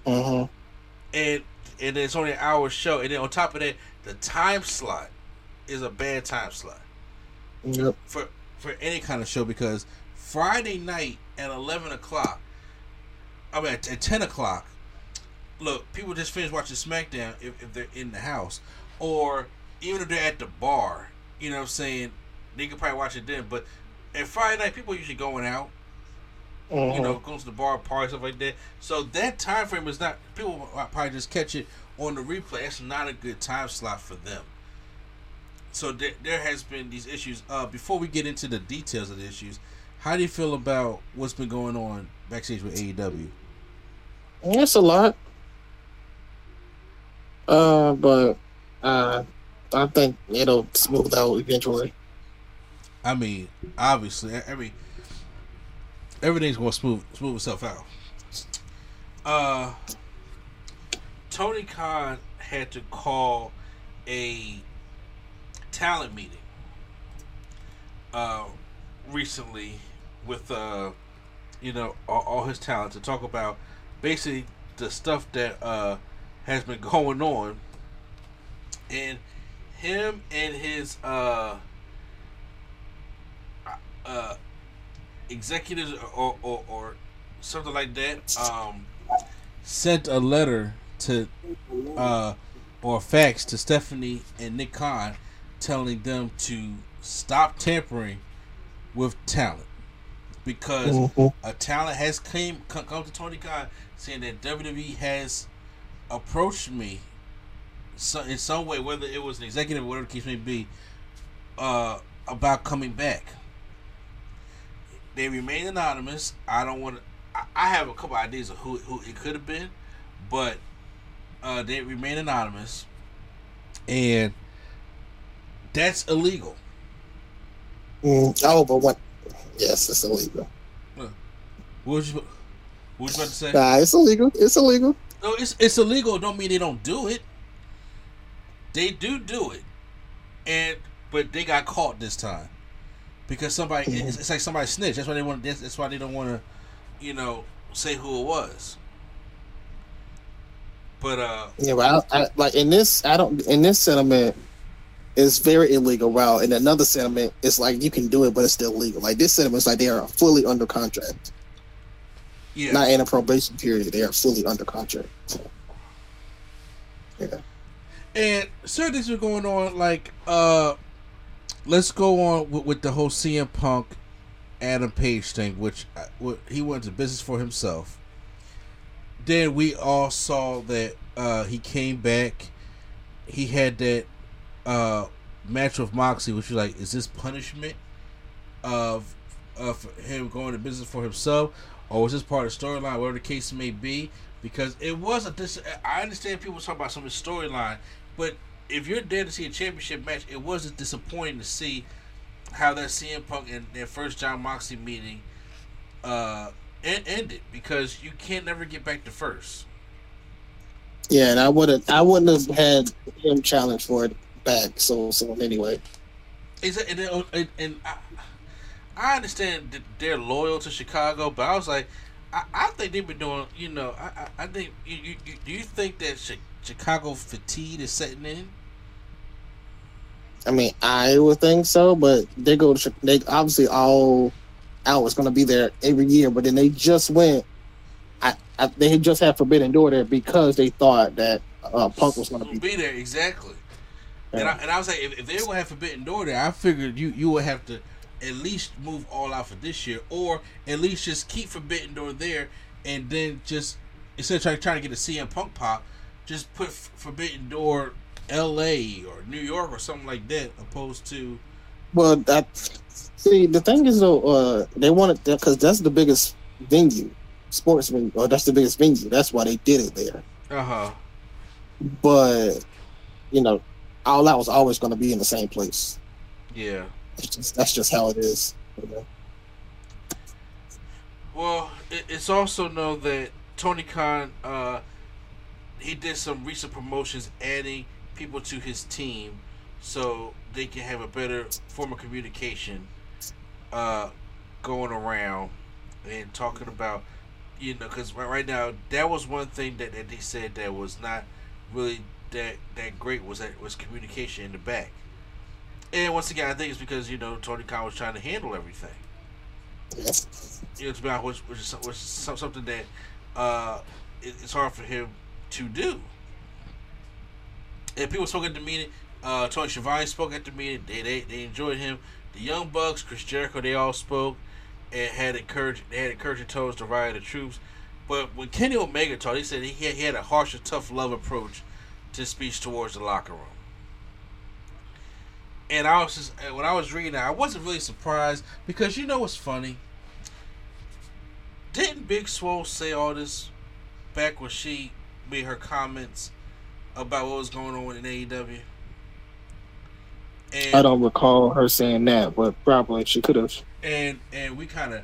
Mm-hmm. and and it's only an hour show, and then on top of that, the time slot is a bad time slot Yep. for for any kind of show because Friday night at eleven o'clock, I mean at, at ten o'clock. Look, people just finished watching SmackDown if, if they're in the house, or even if they're at the bar. You know what I'm saying? They could probably watch it then. But at Friday night, people are usually going out. Mm-hmm. You know, going to the bar, party, stuff like that. So that time frame is not. People probably just catch it on the replay. That's not a good time slot for them. So there, there has been these issues. Uh, before we get into the details of the issues, how do you feel about what's been going on backstage with AEW? That's a lot. Uh, but uh, I think it'll smooth out eventually. I mean, obviously, I I mean, everything's going to smooth smooth itself out. Uh, Tony Khan had to call a talent meeting uh, recently with uh, you know all, all his talent to talk about basically the stuff that uh, has been going on, and him and his uh, uh, executives or, or, or something like that um, sent a letter to uh, or a fax to Stephanie and Nick Khan telling them to stop tampering with talent because Mhm. a talent has came come, come to Tony Khan saying that WWE has approached me so, in some way, whether it was an executive or whatever the case may be, uh, about coming back. They remain anonymous. I don't want to. I, I have a couple ideas of who who it could have been, but uh, they remain anonymous, and that's illegal. Mm, oh, but what? Yes, it's illegal. What was you, what you about to say? Nah, it's illegal. It's illegal. No, it's it's illegal. Don't mean they don't do it. They do do it, and but they got caught this time because somebody. It's, it's like somebody snitched. That's why they want. That's, that's why they don't want to, you know, say who it was. But uh, Yeah, but I, I, like in this, I don't. In this sentiment, it's very illegal. While in another sentiment, it's like you can do it, but it's still legal. Like this sentiment is like they are fully under contract, yeah, not in a probation period. They are fully under contract. Yeah. And certain things are going on. Like, uh, let's go on with, with the whole CM Punk, Adam Page thing, which uh, what, he went to business for himself. Then we all saw that uh, he came back. He had that uh, match with Moxley, which was like, is this punishment of of him going to business for himself, or was this part of the storyline, whatever the case may be? Because it was a dis- I understand people talk about some of the storyline, but if you're there to see a championship match, it wasn't disappointing to see how that CM Punk and their first John Moxley meeting uh en- ended because you can't never get back to first. Yeah, and I wouldn't. I wouldn't have had him challenge for it back. So, so anyway, Exactly, and, and, and I, I understand that they're loyal to Chicago, but I was like, I, I think they've been doing. You know, I I, I think you, you, do you think that Chi- Chicago fatigue is setting in? I mean, I would think so, but they go. To, they obviously all out was going to be there every year, but then they just went. I, I they just had Forbidden Door there because they thought that uh, Punk was going to be. be there exactly. And, I, and I was like, if, if they were gonna have Forbidden Door there, I figured you you would have to at least move all out for this year, or at least just keep Forbidden Door there, and then just instead of trying, trying to get a CM Punk pop, just put F- Forbidden Door L.A. or New York or something like that, opposed to Well, that see the thing is though, uh, they wanted because that's the biggest venue, sports venue, or that's the biggest venue. That's why they did it there. uh huh. But you know, all out was always going to be in the same place. Yeah. It's just, that's just how it is. you know. Well, it's also known that Tony Khan, uh, he did some recent promotions, adding people to his team, so they can have a better form of communication, uh, going around and talking about, you know, because right, now that was one thing that, that they said that was not really that that great was that was communication in the back. And once again, I think it's because you know Tony Khan was trying to handle everything you know, to be honest, which, which is, which is something that uh, it, it's hard for him to do. And people spoke at the meeting. Uh, Tony Schiavone spoke at the meeting. They, they they enjoyed him. The Young Bucks, Chris Jericho, they all spoke and had encouraged they had encouraging tones to ride the troops. But when Kenny Omega talked, he said he had, he had a harsh and tough love approach to speech towards the locker room. And I was just when I was reading that, I wasn't really surprised because you know what's funny. Didn't Big Swole say all this back when she made her comments about what was going on in AEW? And I don't recall her saying that, but probably she could have. and and we kind of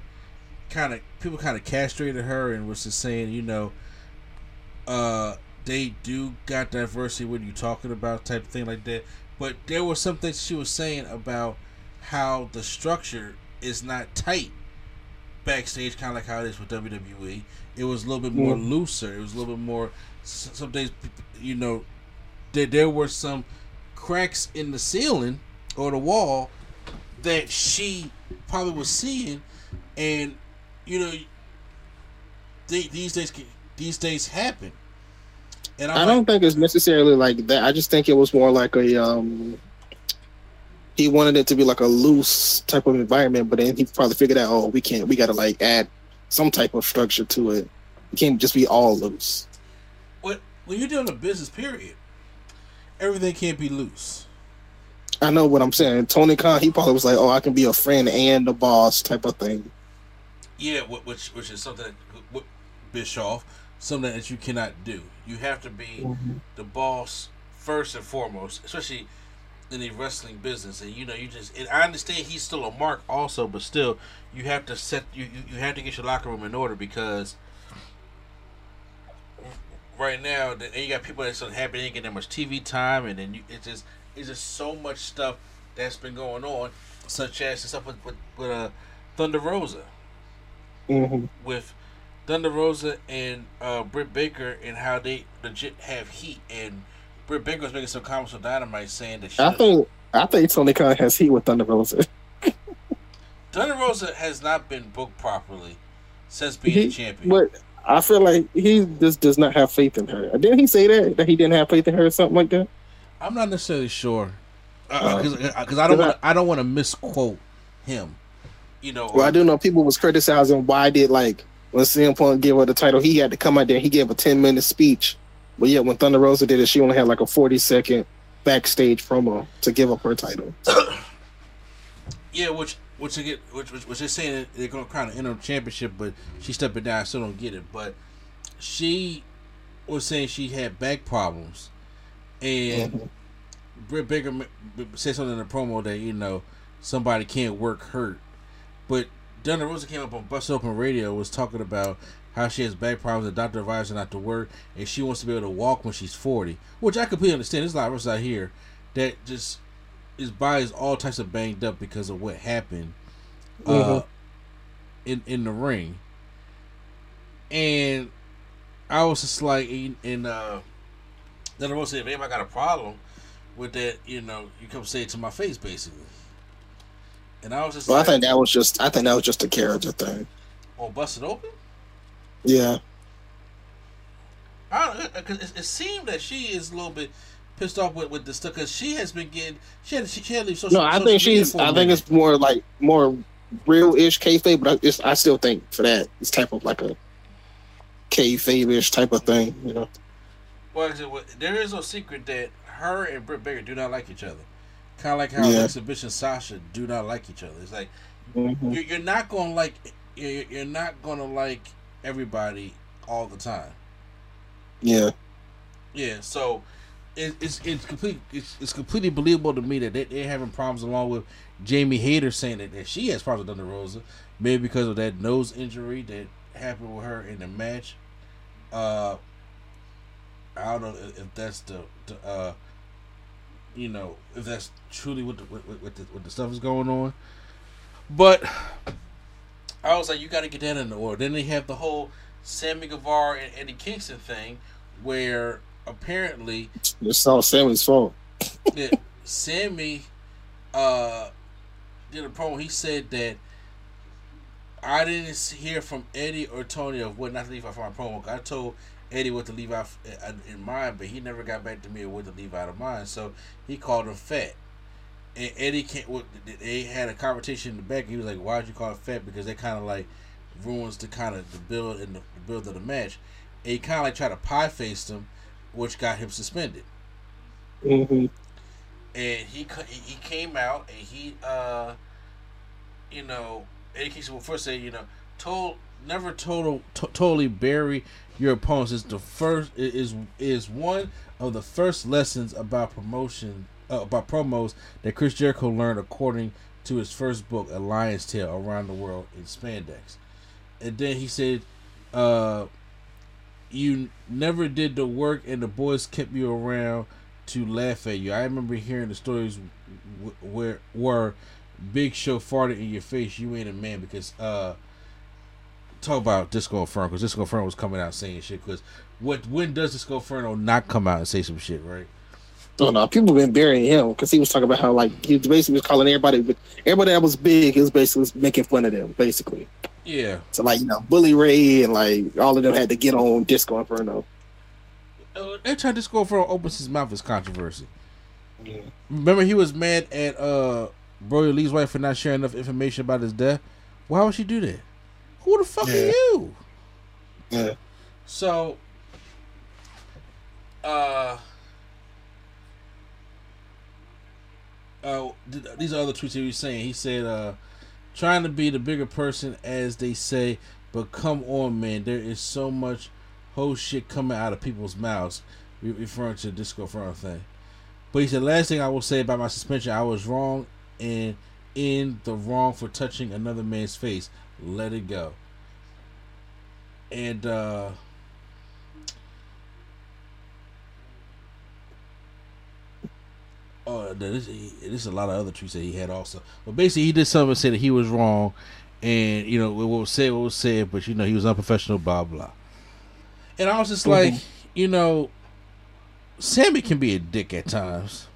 kind of people kind of castrated her and was just saying you know uh they do got diversity when you talking about type of thing like that but there was some things she was saying about how the structure is not tight backstage kind of like how it is with WWE it was a little bit more looser it was a little bit more some days you know there, there were some cracks in the ceiling or the wall that she probably was seeing, and you know, they, these days these days happen. And I'm I like, don't think it's necessarily like that. I just think it was more like a um. He wanted it to be like a loose type of environment, but then he probably figured out, oh, we can't. We got to like add some type of structure to it. It can't just be all loose. When you're doing a business period, everything can't be loose. I know what I'm saying. Tony Khan, he probably was like, oh, I can be a friend and a boss type of thing. Yeah, which which is something that Bischoff, something that you cannot do. You have to be mm-hmm. the boss first and foremost, especially in the wrestling business. And you know, you just and I understand he's still a mark also, but still, you have to set you, you have to get your locker room in order because right now, the- and you got people that's so happy they ain't getting that much TV time, and then you, it's just it's just so much stuff that's been going on, such as the stuff with with, with uh, Thunder Rosa hmm with Thunder Rosa and uh, Britt Baker and how they legit have heat. And Britt Baker was making some comments on Dynamite saying that she I think I think Tony Khan has heat with Thunder Rosa. Thunder Rosa has not been booked properly since being He- a champion. But I feel like he just does not have faith in her. Didn't he say that that he didn't have faith in her or something like that? I'm not necessarily sure Uh, because I don't want I don't want to misquote him. You know, Well, I do know people was criticizing why did like when CM Punk gave her the title, he had to come out there. He gave a ten minute speech, but yet when Thunder Rosa did it, she only had like a forty second backstage promo to give up her title. Yeah, which which they get which which, which they're saying they're gonna crown an interim championship, but she stepping down. I still don't get it. But she was saying she had back problems, and Mhm. Britt Baker said something in the promo that you know somebody can't work hurt, but Thunder Rosa came up on Bust Open Radio was talking about how she has back problems. The doctor advised her not to work, and she wants to be able to walk when she's forty, which I completely understand. There's a lot of us out here that just his body is all types of banged up because of what happened uh, Mhm. in in the ring. And I was just like, in, in uh, then I was saying, if anybody got a problem with that, you know, you come say it to my face, basically. And I was just Well, I think that was just I think that was just a character thing. Or bust it open. Yeah. I don't, cause it, it seemed that she is a little bit pissed off with, with this stuff because she has been getting she had she, to leave social. No, I social think she's. I think it's more like more real ish kayfabe, but I, I still think for that it's type of like a kayfabe ish type of thing. You know. Well, like I said, well, there is no secret that her and Britt Baker do not like each other. Kind of like how Yeah. Alexa Bliss and Sasha do not like each other. It's like Mhm. you're, you're not to like you're, you're not to like everybody all the time. Yeah. Yeah, so it, it's it's complete it's, it's completely believable to me that they, they're having problems along with Jamie Hayter saying that, that she has problems with Thunder Rosa, maybe because of that nose injury that happened with her in the match. Uh, I don't know if, that's the, the uh, you know, if that's truly what the what, what the what the stuff is going on, but I was like, you got to get that in the order. Then they have the whole Sammy Guevara and Eddie Kingston thing, where apparently It's all Sammy's fault. that Sammy uh did a promo. He said that I didn't hear from Eddie or Tony of what not to leave out for my promo. I told Eddie what to leave out uh, in mine, but he never got back to me of what to leave out of mine. So he called him fat. And Eddie can't. What they had a conversation in the back. He was like, "Why'd you call it fat?" Because they kind of like ruins the kind of the build and the, the build of the match. And he kind of like tried to pie face him, which got him suspended. Hmm and he he came out and he uh you know Eddie Kingston will first say you know told never total to- totally bury your opponents. Is the first is is one of the first lessons about promotion uh, about promos that Chris Jericho learned according to his first book A Lion's Tale Around the World in Spandex. And then he said uh you never did the work and the boys kept you around to laugh at you. I remember hearing the stories where where Big Show farted in your face. You ain't a man because uh talk about Disco Inferno because Disco Inferno was coming out saying shit. Because what when does Disco Inferno not come out and say some shit, right? So no, people been burying him because he was talking about how like he basically was calling everybody, everybody that was big, he was basically making fun of them, basically. Yeah. So like you know, Bully Ray and like all of them had to get on Disco Inferno. Uh, every time Disco Inferno opens his mouth, it's controversy. Yeah. Remember, he was mad at uh Brodie Lee's wife for not sharing enough information about his death. Why would she do that? Who the fuck Yeah. are you? Yeah. So, uh, uh, these are other tweets he was saying. He said, uh, trying to be the bigger person, as they say, but come on, man, there is so much whole shit coming out of people's mouths, re- referring to the Disco thing. But he said, last thing I will say about my suspension, I was wrong and in the wrong for touching another man's face. Let it go. And uh Oh, there's, there's a lot of other tweets that he had also. But basically, he did something and said that he was wrong, and you know what was said, what was said, but you know he was unprofessional, blah blah. And I was just like, you know, Sammy can be a dick at times,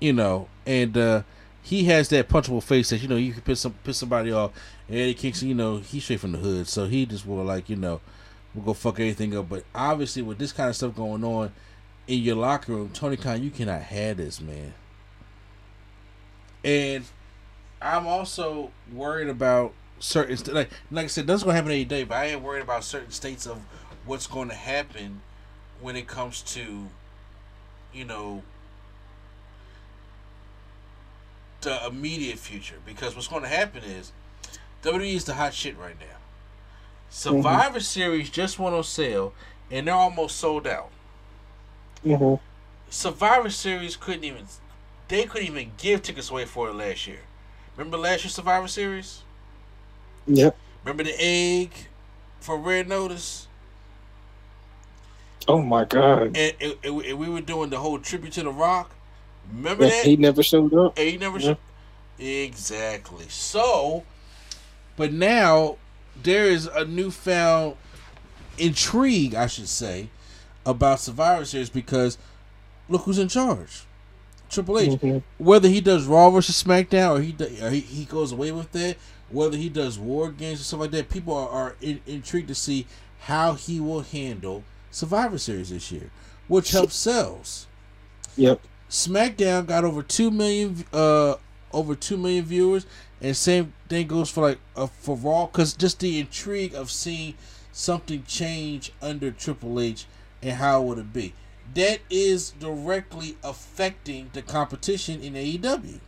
you know, and uh he has that punchable face that you know you can piss some piss somebody off. And Eddie Kingston, you know, he's straight from the hood, so he just will like you know, we'll go fuck anything up. But obviously, with this kind of stuff going on in your locker room, Tony Khan, you cannot have this, man. And I'm also worried about certain st- like like I said, that's gonna happen any day. But I am worried about certain states of what's going to happen when it comes to, you know, the immediate future. Because what's going to happen is WWE is the hot shit right now. Mm-hmm. Survivor Series just went on sale, and they're almost sold out. Mhm. Survivor Series couldn't even they couldn't even give tickets away for it last year. Remember last year's Survivor Series? Yep. Remember the egg for Red Notice? Oh my god. And, and, and we- were doing the whole tribute to The Rock. Remember that? He never showed up. And he never Yeah. sh- Exactly. So, but now there is a newfound intrigue, I should say, about Survivor Series because look who's in charge. Triple H. Mhm. Whether he does Raw versus SmackDown or he do, or he, he goes away with that, whether he does War Games or stuff like that, people are, are in, intrigued to see how he will handle Survivor Series this year, which helps sales. Yep. SmackDown got over two million, uh, over two million viewers, and same thing goes for like uh, for Raw, because just the intrigue of seeing something change under Triple H and how would it be. That is directly affecting the competition in AEW.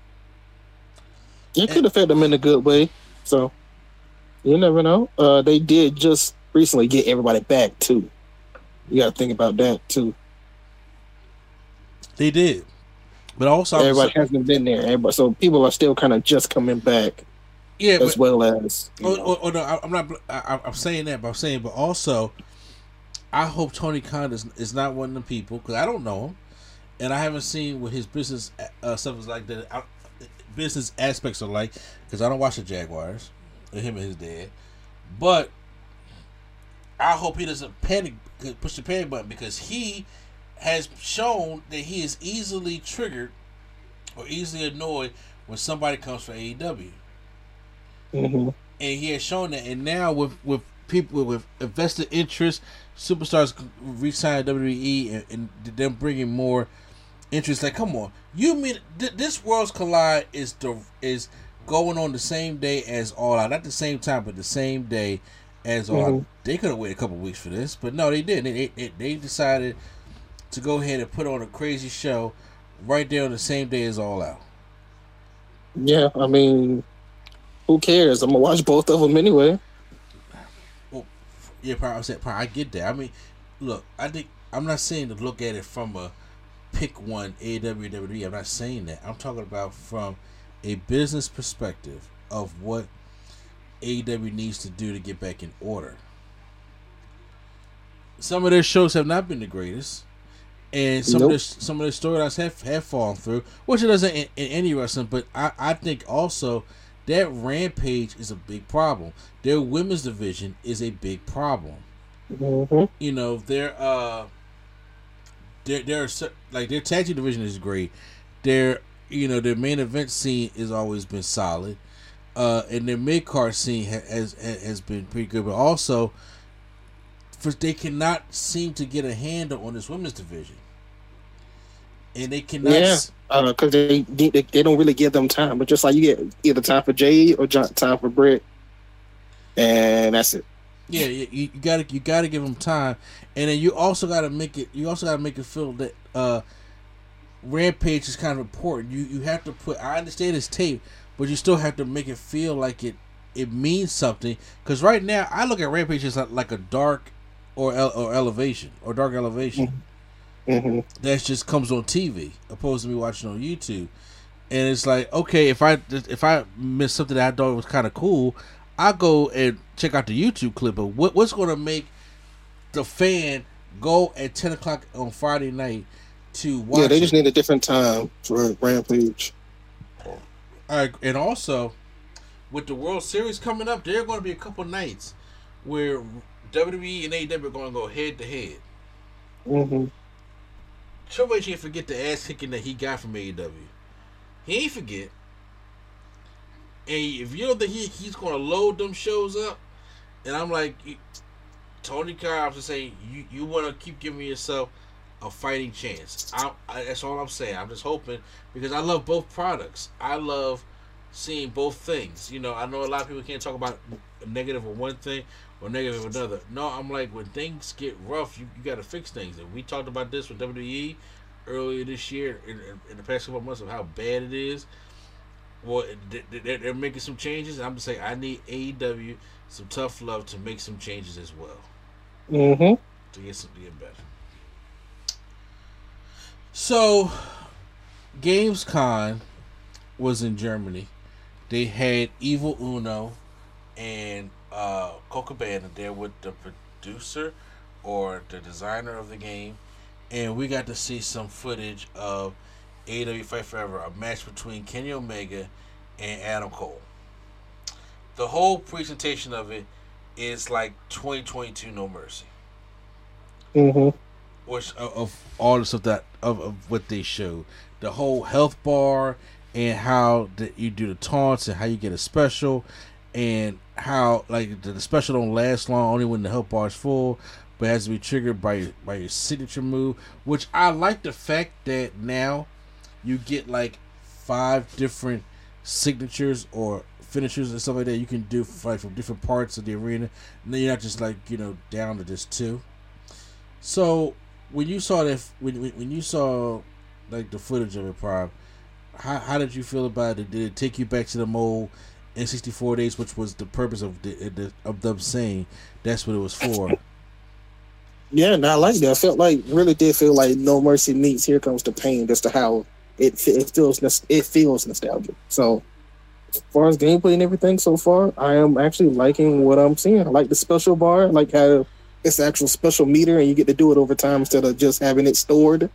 It could affect them in a good way. So you never know. Uh, they did just recently get everybody back too. You got to think about that too. They did, but also Everybody hasn't been there. Everybody, so people are still kind of just coming back yeah, as but, well as. Oh, oh, oh, no, I- I'm not. I, I'm saying that, but I'm saying, but also, I hope Tony Khan is, is not one of the people because I don't know him, and I haven't seen what his business uh, stuff is like. That I, business aspects are like because I don't watch the Jaguars, him and his dad, but I hope he doesn't panic, push the panic button because he has shown that he is easily triggered or easily annoyed when somebody comes for AEW Mhm. and he has shown that. And now with with people with invested interest, superstars re-sign WWE, and, and them bringing more interest. Like, come on, you mean th- this Worlds Collide is the is going on the same day as All Out, not the same time, but the same day as All Out. Mhm. They could have waited a couple weeks for this, but no, they didn't. They, they, they decided to go ahead and put on a crazy show right there on the same day as All Out. Yeah, I mean, who cares? I'm gonna watch both of them anyway. Yeah, said, probably, I get that. I mean, look, I think I'm not saying to look at it from a pick one AEW I'm not saying that. I'm talking about from a business perspective of what AEW needs to do to get back in order. Some of their shows have not been the greatest, and some Nope. of their some of their storylines have have fallen through, which it doesn't in, in any wrestling. But I I think also that Rampage is a big problem. Their women's division is a big problem. hmm You know, their uh, their their like their tag team division is great. Their you know their main event scene has always been solid, uh, and their mid card scene has has has been pretty good. But also, for they cannot seem to get a handle on this women's division, and they cannot. Yeah, s- because they, they they don't really give them time. But just like you get either time for Jay or jo- time for Britt, and that's it. Yeah, you, you gotta you gotta give them time, and then you also gotta make it. You also gotta make it feel that uh, Rampage is kind of important. You you have to put. I understand it's tape, but you still have to make it feel like it it means something. Because right now, I look at Rampage as like, like a dark or el- or elevation or dark elevation hmm that just comes on TV opposed to me watching on YouTube. And it's like, okay, if I if I miss something that I thought was kind of cool, I go and check out the YouTube clip. But what, what's going to make the fan go at ten o'clock on Friday night to watch? Yeah, they just it? need a different time for a Rampage. All right, and also with the World Series coming up, there are going to be a couple nights where WWE and AEW are going to go head to head. Triple H ain't forget the ass kicking that he got from AEW. He ain't forget. And if you don't think he, he's to load them shows up, and I'm like, Tony Khan, just saying, you, you want to keep giving yourself a fighting chance. I, I, that's all I'm saying. I'm just hoping because I love both products. I love seeing both things. You know, I know a lot of people can't talk about negative of one thing or negative of another. No, I'm like when things get rough, you, you got to fix things. And we talked about this with WWE earlier this year in, in the past couple of months of how bad it is. Well, they're, they're making some changes. I'm just saying I need AEW some tough love to make some changes as well. Mm-hmm. To get some to get better. So, Gamescom was in Germany. They had Evil Uno and uh, Colt Cabana there with the producer or the designer of the game, and we got to see some footage of AEW Fight Forever, a match between Kenny Omega and Adam Cole. The whole presentation of it is like 2022 No Mercy. Mm-hmm. Which of, of all the stuff that of, of what they showed, the whole health bar and how the, you do the taunts and how you get a special, and how like the, the special don't last long only when the health bar is full, but has to be triggered by your, by your signature move. Which I like the fact that now you get like five different signatures or finishers and stuff like that you can do like from different parts of the arena and then you're not just like you know down to just two so when you saw that when, when you saw like the footage of it prime how, how did you feel about it did it take you back to the mold in 64 days which was the purpose of the, of them saying that's what it was for yeah and i like that i felt like really did feel like no mercy meets here comes the pain as to how it, it feels it feels nostalgic so as far as gameplay and everything so far, I am actually liking what I'm seeing. I like the special bar, I like how it's actual special meter and you get to do it over time instead of just having it stored.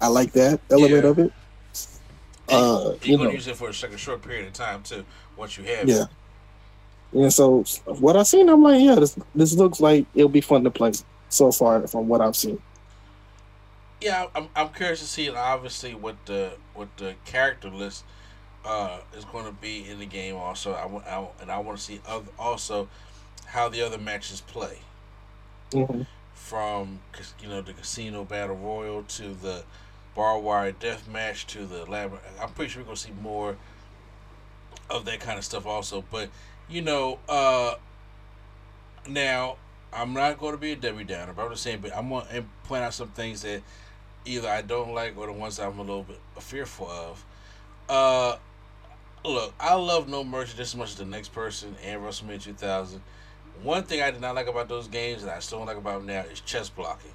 I like that element Yeah. of it. Uh, you're gonna know, use it for a second short period of time too once you have yeah. it And so what I've seen, I'm like, yeah, this this looks like it'll be fun to play so far from what I've seen. yeah, I'm, I'm curious to see obviously what the what the character list uh, is going to be in the game. Also, I, wa- I and I want to see other, also how the other matches play Mhm. from you know the casino battle royal to the barbed wire death match to the lab. I'm pretty sure we're to see more of that kind of stuff also. But you know, uh, now I'm not going to be a Debbie Downer, but I'm just saying. But I'm to point out some things that either I don't like or the ones I'm a little bit fearful of. Uh, look, I love No Mercy just as much as the next person and WrestleMania 2000. One thing I did not like about those games, and I still don't like about them now, is chest blocking.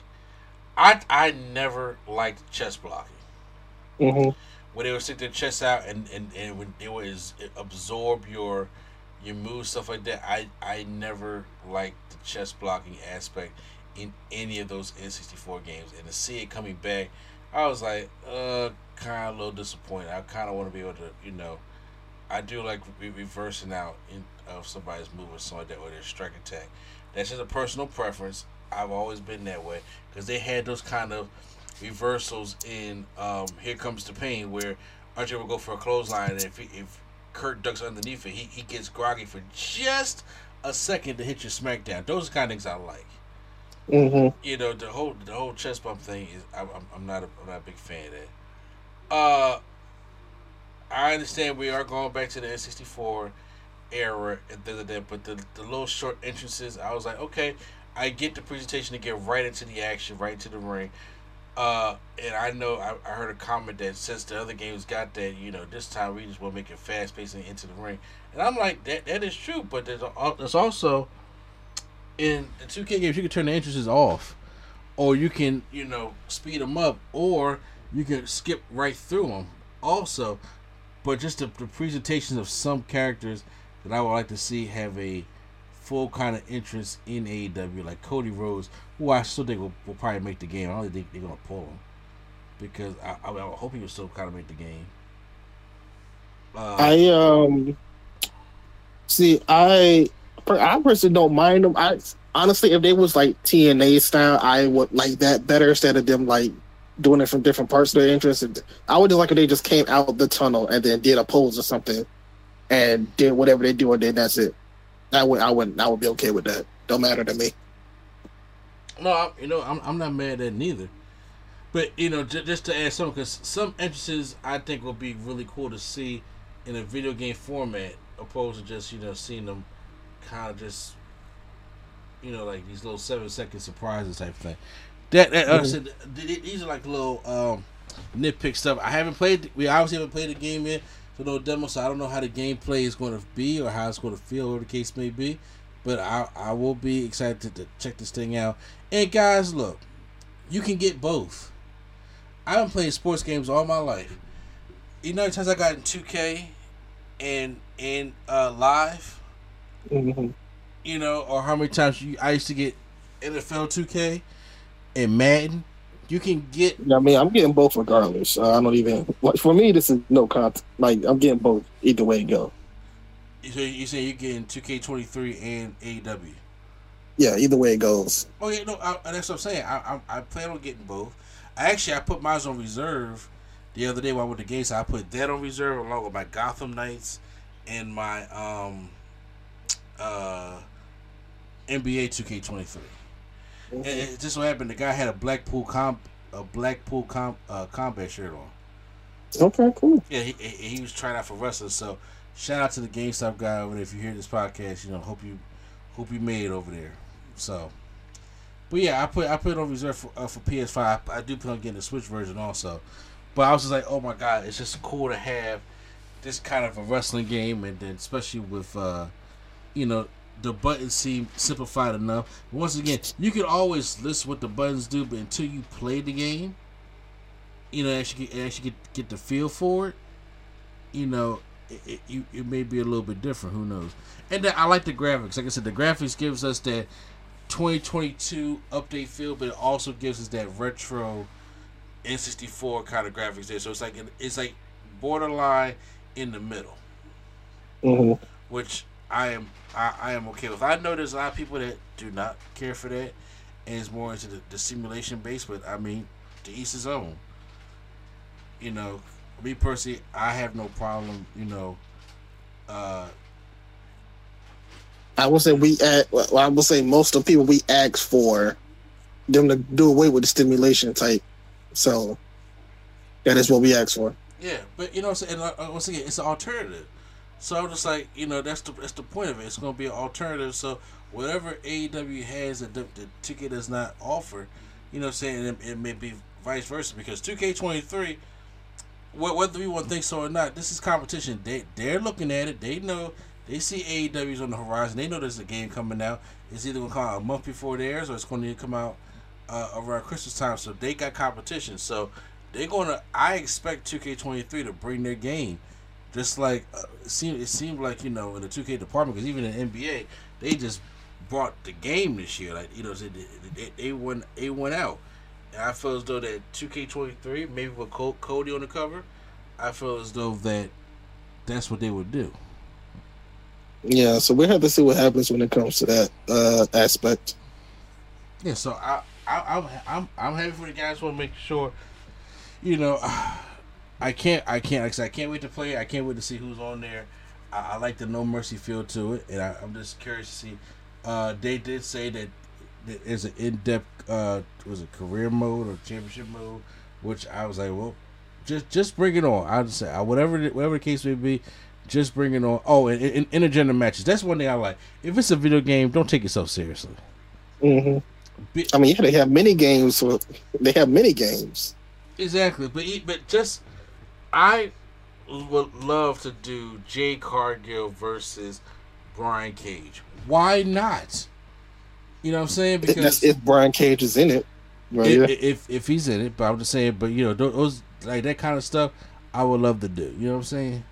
I I never liked chest blocking. hmm When they would stick their chest out and, and, and when it was absorb your your moves stuff like that. I I never liked the chest blocking aspect in any of those N64 games, and to see it coming back, I was like, uh, kind of a little disappointed. I kind of want to be able to, you know, I do like re- reversing out in of somebody's move or something like that, or their strike attack. That's just a personal preference. I've always been that way because they had those kind of reversals in um, Here Comes the Pain, where Archer will go for a clothesline, and if he, if Kurt ducks underneath it, he, he gets groggy for just a second to hit your smackdown. Those are kind of things I like. hmm You know, the whole the whole chest bump thing is I'm, I'm- I'm not a, I'm not a big fan of that. Uh, I understand we are going back to the N64 era and da, da, da, but the the little short entrances, I was like, okay, I get the presentation to get right into the action, right into the ring. Uh, and I know I, I heard a comment that since the other games got that, you know, this time we just to make it fast paced and into the ring. And I'm like, that that is true, but there's, al- there's also in the 2K games you can turn the entrances off, or you can you know speed them up, or you can skip right through them. Also, but just the, the presentations of some characters that I would like to see have a full kind of interest in AEW, like Cody Rhodes, who I still think will, will probably make the game. I don't think they're gonna pull him because I, I, I hope he will still kind of make the game. Uh, I um See, I I personally don't mind them. I honestly, if they was like TNA style, I would like that better instead of them like doing it from different parts of their interest. I would just like if they just came out the tunnel and then did a pose or something and did whatever they do and then that's it. I would I would I would be okay with that. Don't matter to me. No, I, you know I'm I'm not mad at neither. But you know, j- just to add something, because some entrances I think will be really cool to see in a video game format, opposed to just you know seeing them kind of just you know like these little seven second surprises type thing. That, that like I said, th- th- these are like little um, nitpick stuff. I haven't played. We obviously haven't played the game yet, so no demo. So I don't know how the gameplay is going to be or how it's going to feel, or the case may be. But I I will be excited to, to check this thing out. And guys, look, you can get both. I haven't played sports games all my life. You know, many times I got in 2K and and uh, live, Mm-hmm. you know, or how many times you I used to get NFL 2K and Madden. You can get I mean, I'm getting both regardless. Uh, I don't even like for me. This is no content. Like I'm getting both either way it go. so you say you're getting 2K23 and AEW. Yeah, either way it goes. Oh yeah, no, I, that's what I'm saying. I, I I plan on getting both. I actually I put mine on reserve the other day while I went to games. I put that on reserve along with my Gotham Knights and my um uh NBA 2K23. And it just so happened the guy had a Blackpool comp a Blackpool comp uh, combat shirt on. Okay, cool. Yeah, he, he he was trying out for wrestling. So shout out to the GameStop guy over there. If you hear this podcast, you know hope you hope you made it over there. So, but yeah, I put I put it on reserve for, uh, for PS5. I, I do plan on getting the Switch version also. But I was just like, oh my god, it's just cool to have this kind of a wrestling game, and then especially with uh, you know the buttons seem simplified enough. Once again, you can always list what the buttons do, but until you play the game, you know, actually get, actually get get the feel for it, you know, it, it, you- it may be a little bit different. Who knows? And then I like the graphics. Like I said, the graphics gives us that 2022 update feel, but it also gives us that retro N64 kind of graphics there. So it's like it's like borderline in the middle hmm which I am I, I am okay with. I know there's a lot of people that do not care for that and it's more into the, the simulation base, but I mean, to each his own. You know, me personally, I have no problem. You know, uh, I would say we act. Well, I would say most of the people we ask for them to do away with the stimulation type. So that is what we ask for. yeah, but you know, what I'm saying, and uh, once again, it's an alternative. So I'm just like, you know, that's the that's the point of it. It's going to be an alternative. So whatever AEW has that the, the 2K does not offer, you know, I'm saying it, it may be vice versa because 2K23, wh- whether we want to think so or not, this is competition. They they're looking at it. They know they see AEW's on the horizon. They know there's a game coming out. It's either going to come out a month before theirs or it's going to come out uh, around Christmas time. So they got competition. So they're going to. I expect 2K23 to bring their game. Just like uh, it seemed, it seemed like you know in the 2K department, because even in NBA, they just brought the game this year. Like you know, they, they, they went they went out. And I feel as though that 2K23, maybe with Co- Cody on the cover, I feel as though that that's what they would do. Yeah, so we have to see what happens when it comes to that uh, aspect. Yeah, so I, I I'm I'm I'm happy for the guys. Want to make sure, you know, I can't I can't like I said, I can't wait to play. I can't wait to see who's on there. I, I like the no mercy feel to it, and I, I'm just curious to see. Uh, they did say that there's an in depth uh was it career mode or championship mode, which I was like, well, just just bring it on. I just say uh, whatever whatever the case may be. Just bring it on. Oh, and, and, intergender matches. That's one thing I like. If it's a video game, don't take it so seriously. hmm Be- I mean, yeah, they have many games. So they have many games. Exactly, but but just I would love to do Jade Cargill versus Brian Cage. Why not? You know what I'm saying? That's Because if Brian Cage is in it. Right? if, if if he's in it, but I'm just saying. But you know those like that kind of stuff, I would love to do. You know what I'm saying?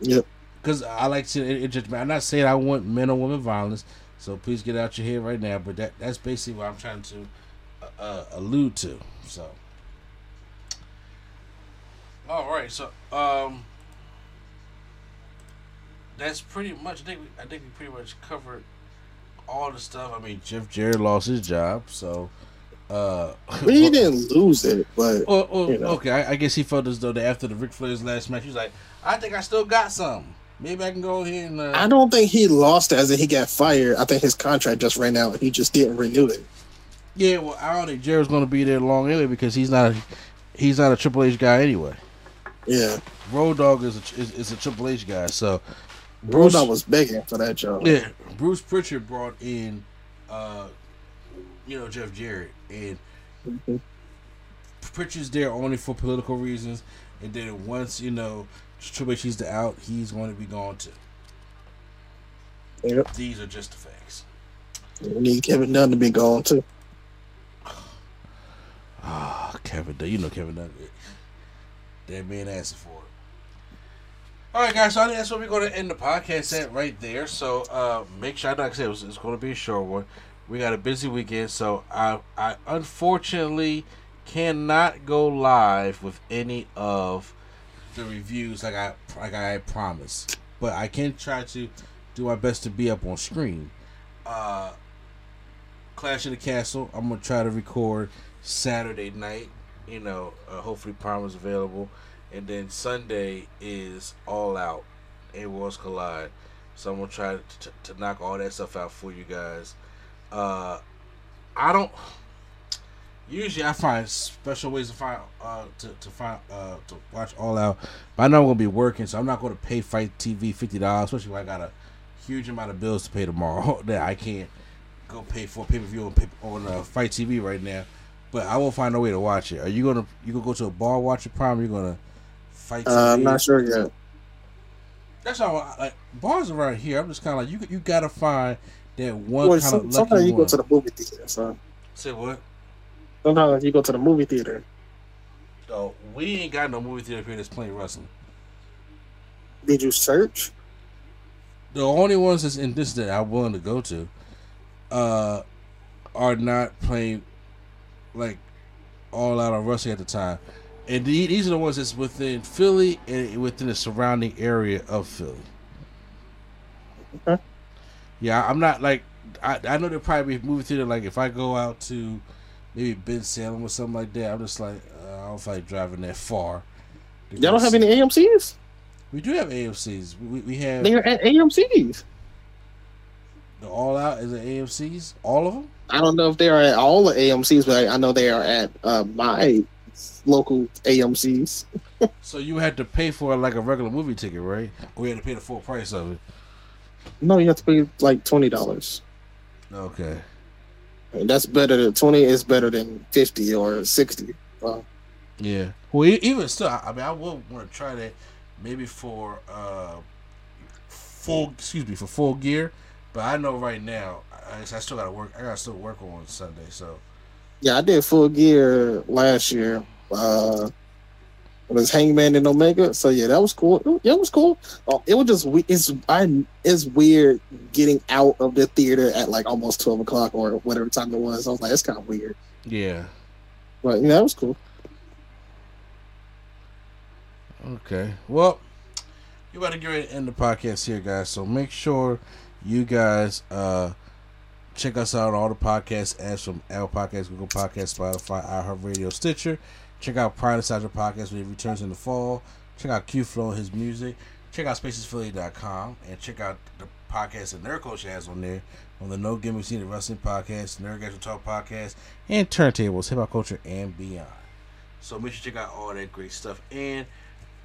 Yep. Because I like to. Just, I'm not saying I want men or women violence. So please get out your head right now. But that that's basically what I'm trying to uh, uh, allude to. So. All right. So um. that's pretty much. I think we, I think we pretty much covered all the stuff. I mean, Jeff Jarrett lost his job, so. Uh, We didn't lose it, but Or, or, you know. Okay, I, I guess he felt as though that after the Ric Flair's last match, he was like, "I think I still got some. Maybe I can go here and." Uh, I don't think he lost as in he got fired. I think his contract just ran out. And he just didn't renew it. yeah, well, I don't think Jarrett's going to be there long anyway because he's not. A, he's not a Triple H guy anyway. Yeah, Road Dog is a, is, is a Triple H guy, so Bruce was begging for that job. Yeah, Bruce Pritchard brought in, uh, you know, Jeff Jarrett, and Mhm. Pritchard's there only for political reasons, and then once you know Triple H is the out, he's going to be gone too. Yep. These are just the facts. We need Kevin Dunn to be gone too. Ah, Kevin Dunn, you know Kevin Dunn, that man asking for it. All right, guys. So I think that's where we're going to end the podcast at right there. So uh, make sure, like I said, it it's going to be a short one. We got a busy weekend, so I, I unfortunately cannot go live with any of the reviews like I like I promised. But I can try to do my best to be up on screen. Uh, Clash of the Castle. I'm gonna try to record Saturday night. You know, uh, hopefully Prime is available, and then Sunday is All Out and Worlds Collide. So I'm gonna try to, to knock all that stuff out for you guys. Uh, I don't. Usually, I find special ways to find uh to, to find uh to watch All Out, but I know I'm gonna be working, so I'm not gonna pay FITE TV fifty dollars, especially when I got a huge amount of bills to pay tomorrow that I can't go pay for pay per view on, on uh, FITE TV right now. But I will find a way to watch it. Are you gonna you gonna go to a bar watch it Prime? Or you gonna Fight Uh, I'm not sure yet. That's all. I- Like bars around here, I'm just kind of like you. You gotta find that one Well, kind of sometimes you go to the movie theater. So Say what? sometimes you go to the movie theater. Oh, we ain't got no movie theater here that's playing wrestling. Did you search? The only ones that's in this that I'm willing to go to, uh, are not playing like all out on wrestling at the time, and the, these are the ones that's within Philly and within the surrounding area of Philly. Okay. Yeah, I'm not like I, I know there probably be a movie theater like if I go out to maybe Bensalem or something like that, I'm just like uh, I don't feel like driving that far. to Y'all don't have any AMC's? We do have AMC's. We, we have They're at AMC's. the All Out is it AMC's, all of them. I don't know if they are at all the AMC's, but I, know they are at uh, my local AMC's. So you had to pay for like a regular movie ticket, right? Or you had to pay the full price of it. No, you have to pay like twenty dollars. Okay. And that's better than twenty is better than fifty or sixty. Yeah. Well, even still, I I mean, I would want to try that maybe for uh full, excuse me, for full gear. But I know right now, I, I still got to work. I got to still work on Sunday. So yeah, I did full gear last year. Uh, it was Hangman and Omega. So yeah, that was cool. It, it was cool. Oh, it was just we- it's I it's weird getting out of the theater at like almost twelve o'clock or whatever time it was. I was like, it's kind of weird, yeah. but yeah, that was cool. Okay. Well, you about to get ready to end the podcast here, guys. So make sure you guys uh check us out on all the podcast apps from Apple Podcasts, Google Podcasts, Spotify, iHeartRadio, Stitcher. Check out Pride Nostalgia Podcast when it returns in the fall. Check out Q Flow and his music. Check out spacesphilly.com and check out the podcast that Nerd Coach has on there on the No Gimmick Scene, the Wrestling Podcast, Nerd Talk Podcast, and Turntables, Hip Hop Culture, and beyond. So make sure you check out all that great stuff. And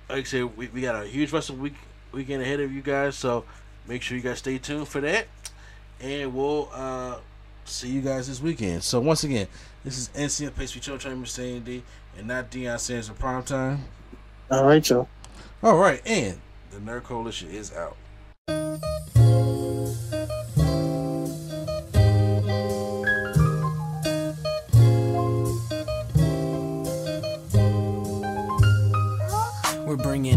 like I said, we, we got a huge wrestling week weekend ahead of you guys, so make sure you guys stay tuned for that. And we'll uh, see you guys this weekend. So once again, this is NCM Pastry Chill Train Mr. D and not Deion Sanders in prime time. All right, y'all. All right, and the Nerd Coalition is out. We're bringing